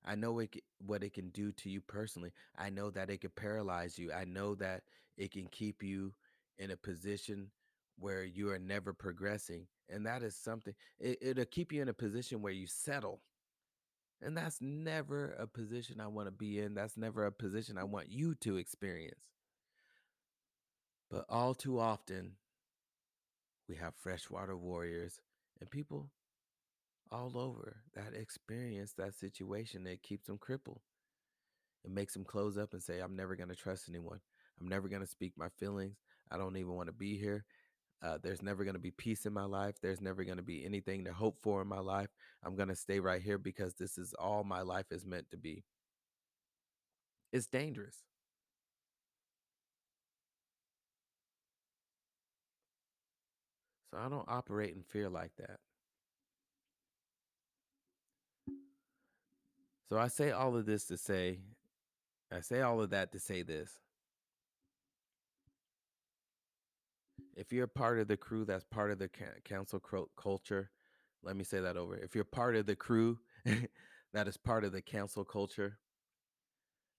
I know it, what it can do to you personally. I know that it can paralyze you. I know that it can keep you in a position where you are never progressing. And that is something, it, it'll keep you in a position where you settle. And that's never a position I want to be in. That's never a position I mm. want you to experience. But all too often, we have freshwater warriors and people all over that experience that situation that keeps them crippled. It makes them close up and say, I'm never going to trust anyone. I'm never going to speak my feelings. I don't even want to be here. Uh, there's never going to be peace in my life. There's never going to be anything to hope for in my life. I'm going to stay right here because this is all my life is meant to be. It's dangerous. So I don't operate in fear like that. So I say all of this to say, I say all of that to say this. If you're part of the crew that's part of the council culture, let me say that over. If you're part of the crew (laughs) that is part of the council culture,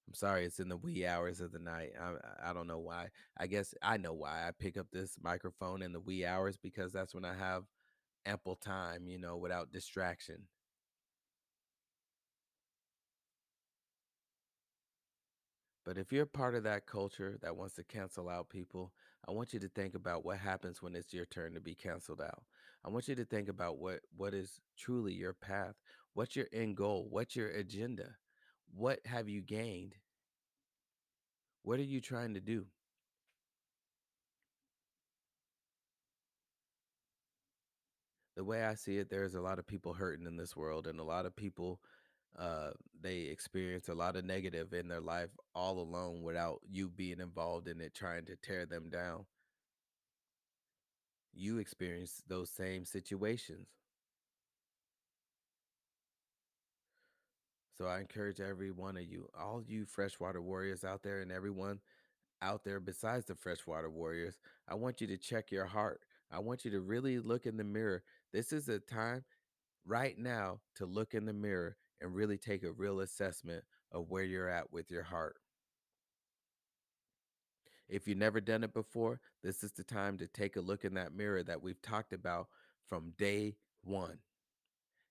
I'm sorry, it's in the wee hours of the night. I I don't know why. I guess I know why I pick up this microphone in the wee hours because that's when I have ample time, you know, without distraction. But if you're part of that culture that wants to cancel out people, I want you to think about what happens when it's your turn to be canceled out. I want you to think about what what is truly your path. What's your end goal? What's your agenda? What have you gained? What are you trying to do? The way I see it, there's a lot of people hurting in this world and a lot of people uh they experience a lot of negative in their life all alone without you being involved in it trying to tear them down. You experience those same situations. So I encourage every one of you, all you freshwater warriors out there, and everyone out there besides the freshwater warriors, I want you to check your heart. I want you to really look in the mirror. This is a time right now to look in the mirror and really take a real assessment of where you're at with your heart. If you've never done it before, this is the time to take a look in that mirror that we've talked about from day one.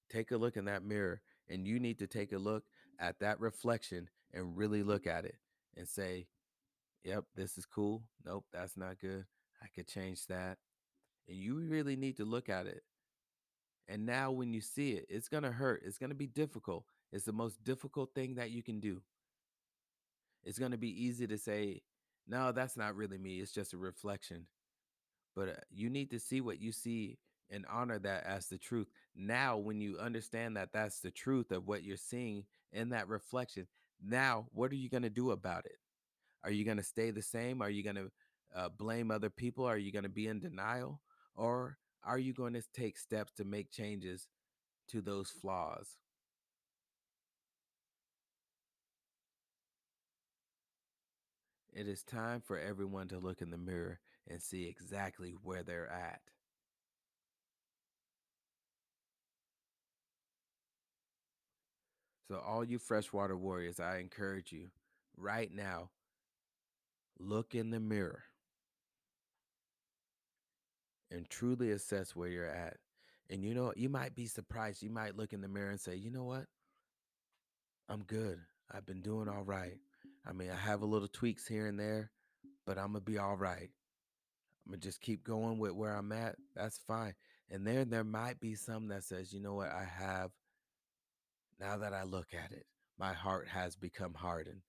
Take a look in that mirror, and you need to take a look at that reflection and really look at it and say, Yep, this is cool. Nope, that's not good. I could change that. And you really need to look at it And now when you see it, it's going to hurt. It's going to be difficult. It's the most difficult thing that you can do. It's going to be easy to say, no, that's not really me. It's just a reflection. But uh, you need to see what you see and honor that as the truth. Now, when you understand that that's the truth of what you're seeing in that reflection, now what are you going to do about it? Are you going to stay the same? Are you going to uh, blame other people? Are you going to be in denial? Or are you going to take steps to make changes to those flaws? It is time for everyone to look in the mirror and see exactly where they're at. So, all you freshwater warriors, I encourage you right now look in the mirror and truly assess where you're at. And you know, you might be surprised. You might look in the mirror and say, you know what? I'm good. I've been doing all right. I mean, I have a little tweaks here and there, but I'm going to be all right. I'm going to just keep going with where I'm at. That's fine. And then there might be some that says, you know what? I have, now that I look at it, my heart has become hardened.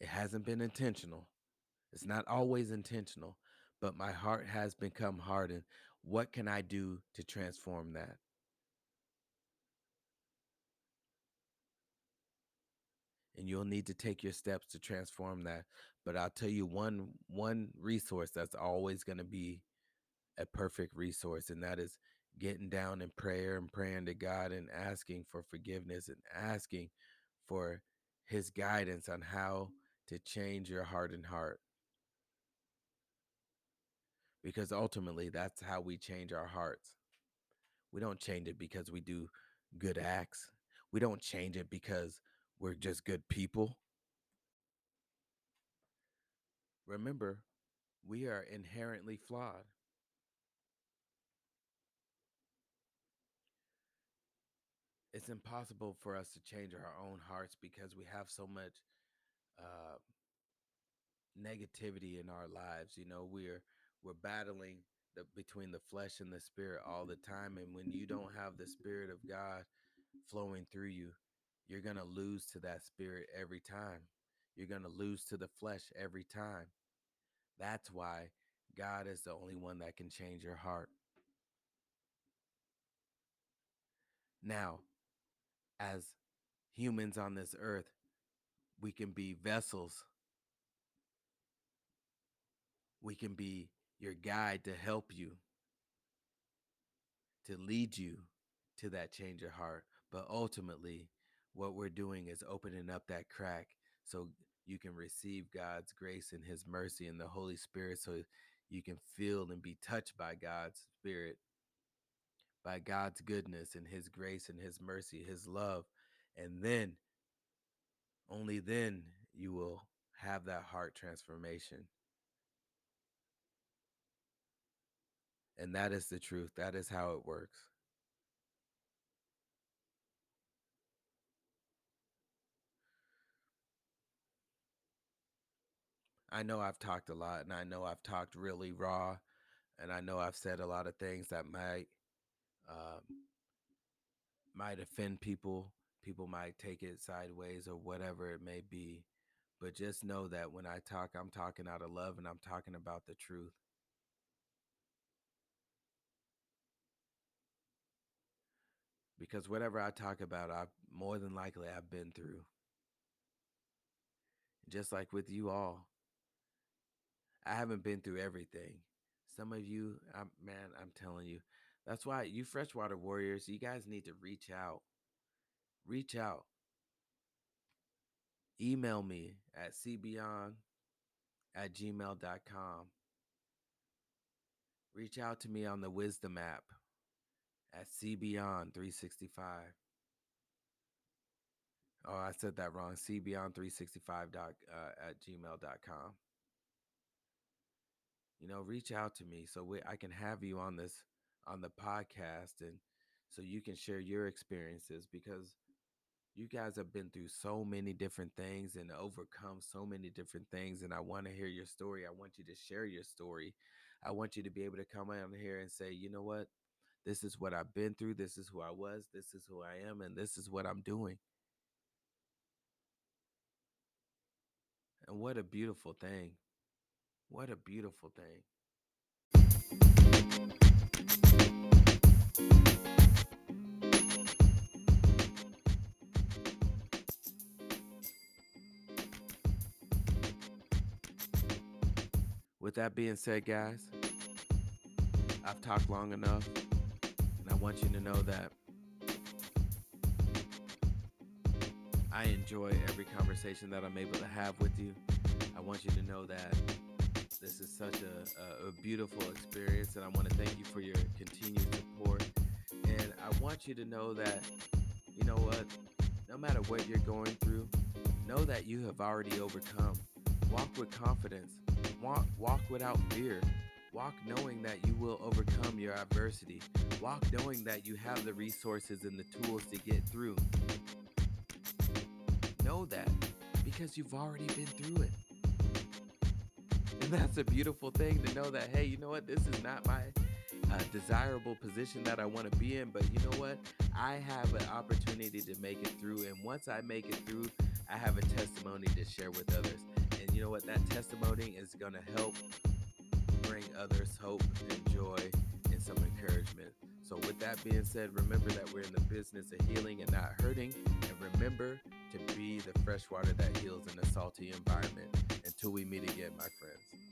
It hasn't been intentional. It's not always intentional, but my heart has become hardened. What can I do to transform that? and you'll need to take your steps to transform that but i'll tell you one one resource that's always going to be a perfect resource and that is getting down in prayer and praying to god and asking for forgiveness and asking for his guidance on how to change your hardened heart because ultimately that's how we change our hearts we don't change it because we do good acts we don't change it because we're just good people remember we are inherently flawed. It's impossible for us to change our own hearts because we have so much uh, negativity in our lives. You know, we're we're battling the, between the flesh and the spirit all the time, and when you don't have the spirit of God flowing through you, you're gonna lose to that spirit every time. You're gonna lose to the flesh every time. That's why God is the only one that can change your heart. Now, as humans on this earth, we can be vessels. We can be your guide to help you, to lead you to that change of heart. But ultimately, what we're doing is opening up that crack so you can receive God's grace and His mercy and the Holy Spirit so you can feel and be touched by God's Spirit, by God's goodness and His grace and His mercy, His love. And then, only then, you will have that heart transformation. And that is the truth. That is how it works. I know I've talked a lot and I know I've talked really raw and I know I've said a lot of things that might um, might offend people. People might take it sideways or whatever it may be. But just know that when I talk, I'm talking out of love and I'm talking about the truth. Because whatever I talk about, I've more than likely I've been through. Just like with you all, I haven't been through everything. Some of you, I'm, man, I'm telling you, that's why you freshwater warriors, you guys need to reach out. Reach out. Email me at cbeyond at gmail.com. Reach out to me on the Wisdom app at cbeyond365. Oh, I said that wrong. cbeyond365 dot, uh, at gmail.com you know reach out to me so we, i can have you on this on the podcast and so you can share your experiences because you guys have been through so many different things and overcome so many different things and i want to hear your story i want you to share your story i want you to be able to come on here and say you know what This is what I've been through. This is who I was. This is who I am. And this is what I'm doing. And what a beautiful thing. What a beautiful thing. With that being said, guys, I've talked long enough, want you to know that I enjoy every conversation that I'm able to have with you. I want you to know that this is such a, a, a beautiful experience, and I want to thank you for your continued support. And I want you to know that, you know what, no matter what you're going through, know that you have already overcome. Walk with confidence, walk, walk without fear. Walk knowing that you will overcome your adversity. Walk knowing that you have the resources and the tools to get through. Know that because you've already been through it. And that's a beautiful thing to know that, hey, you know what? This is not my uh, desirable position that I want to be in, but you know what? I have an opportunity to make it through. And once I make it through, I have a testimony to share with others. And you know what? That testimony is going to help others hope and joy and some encouragement. So, with that being said, remember that we're in the business of healing and not hurting. And remember to be the fresh water that heals in a salty environment. Until we meet again, my friends.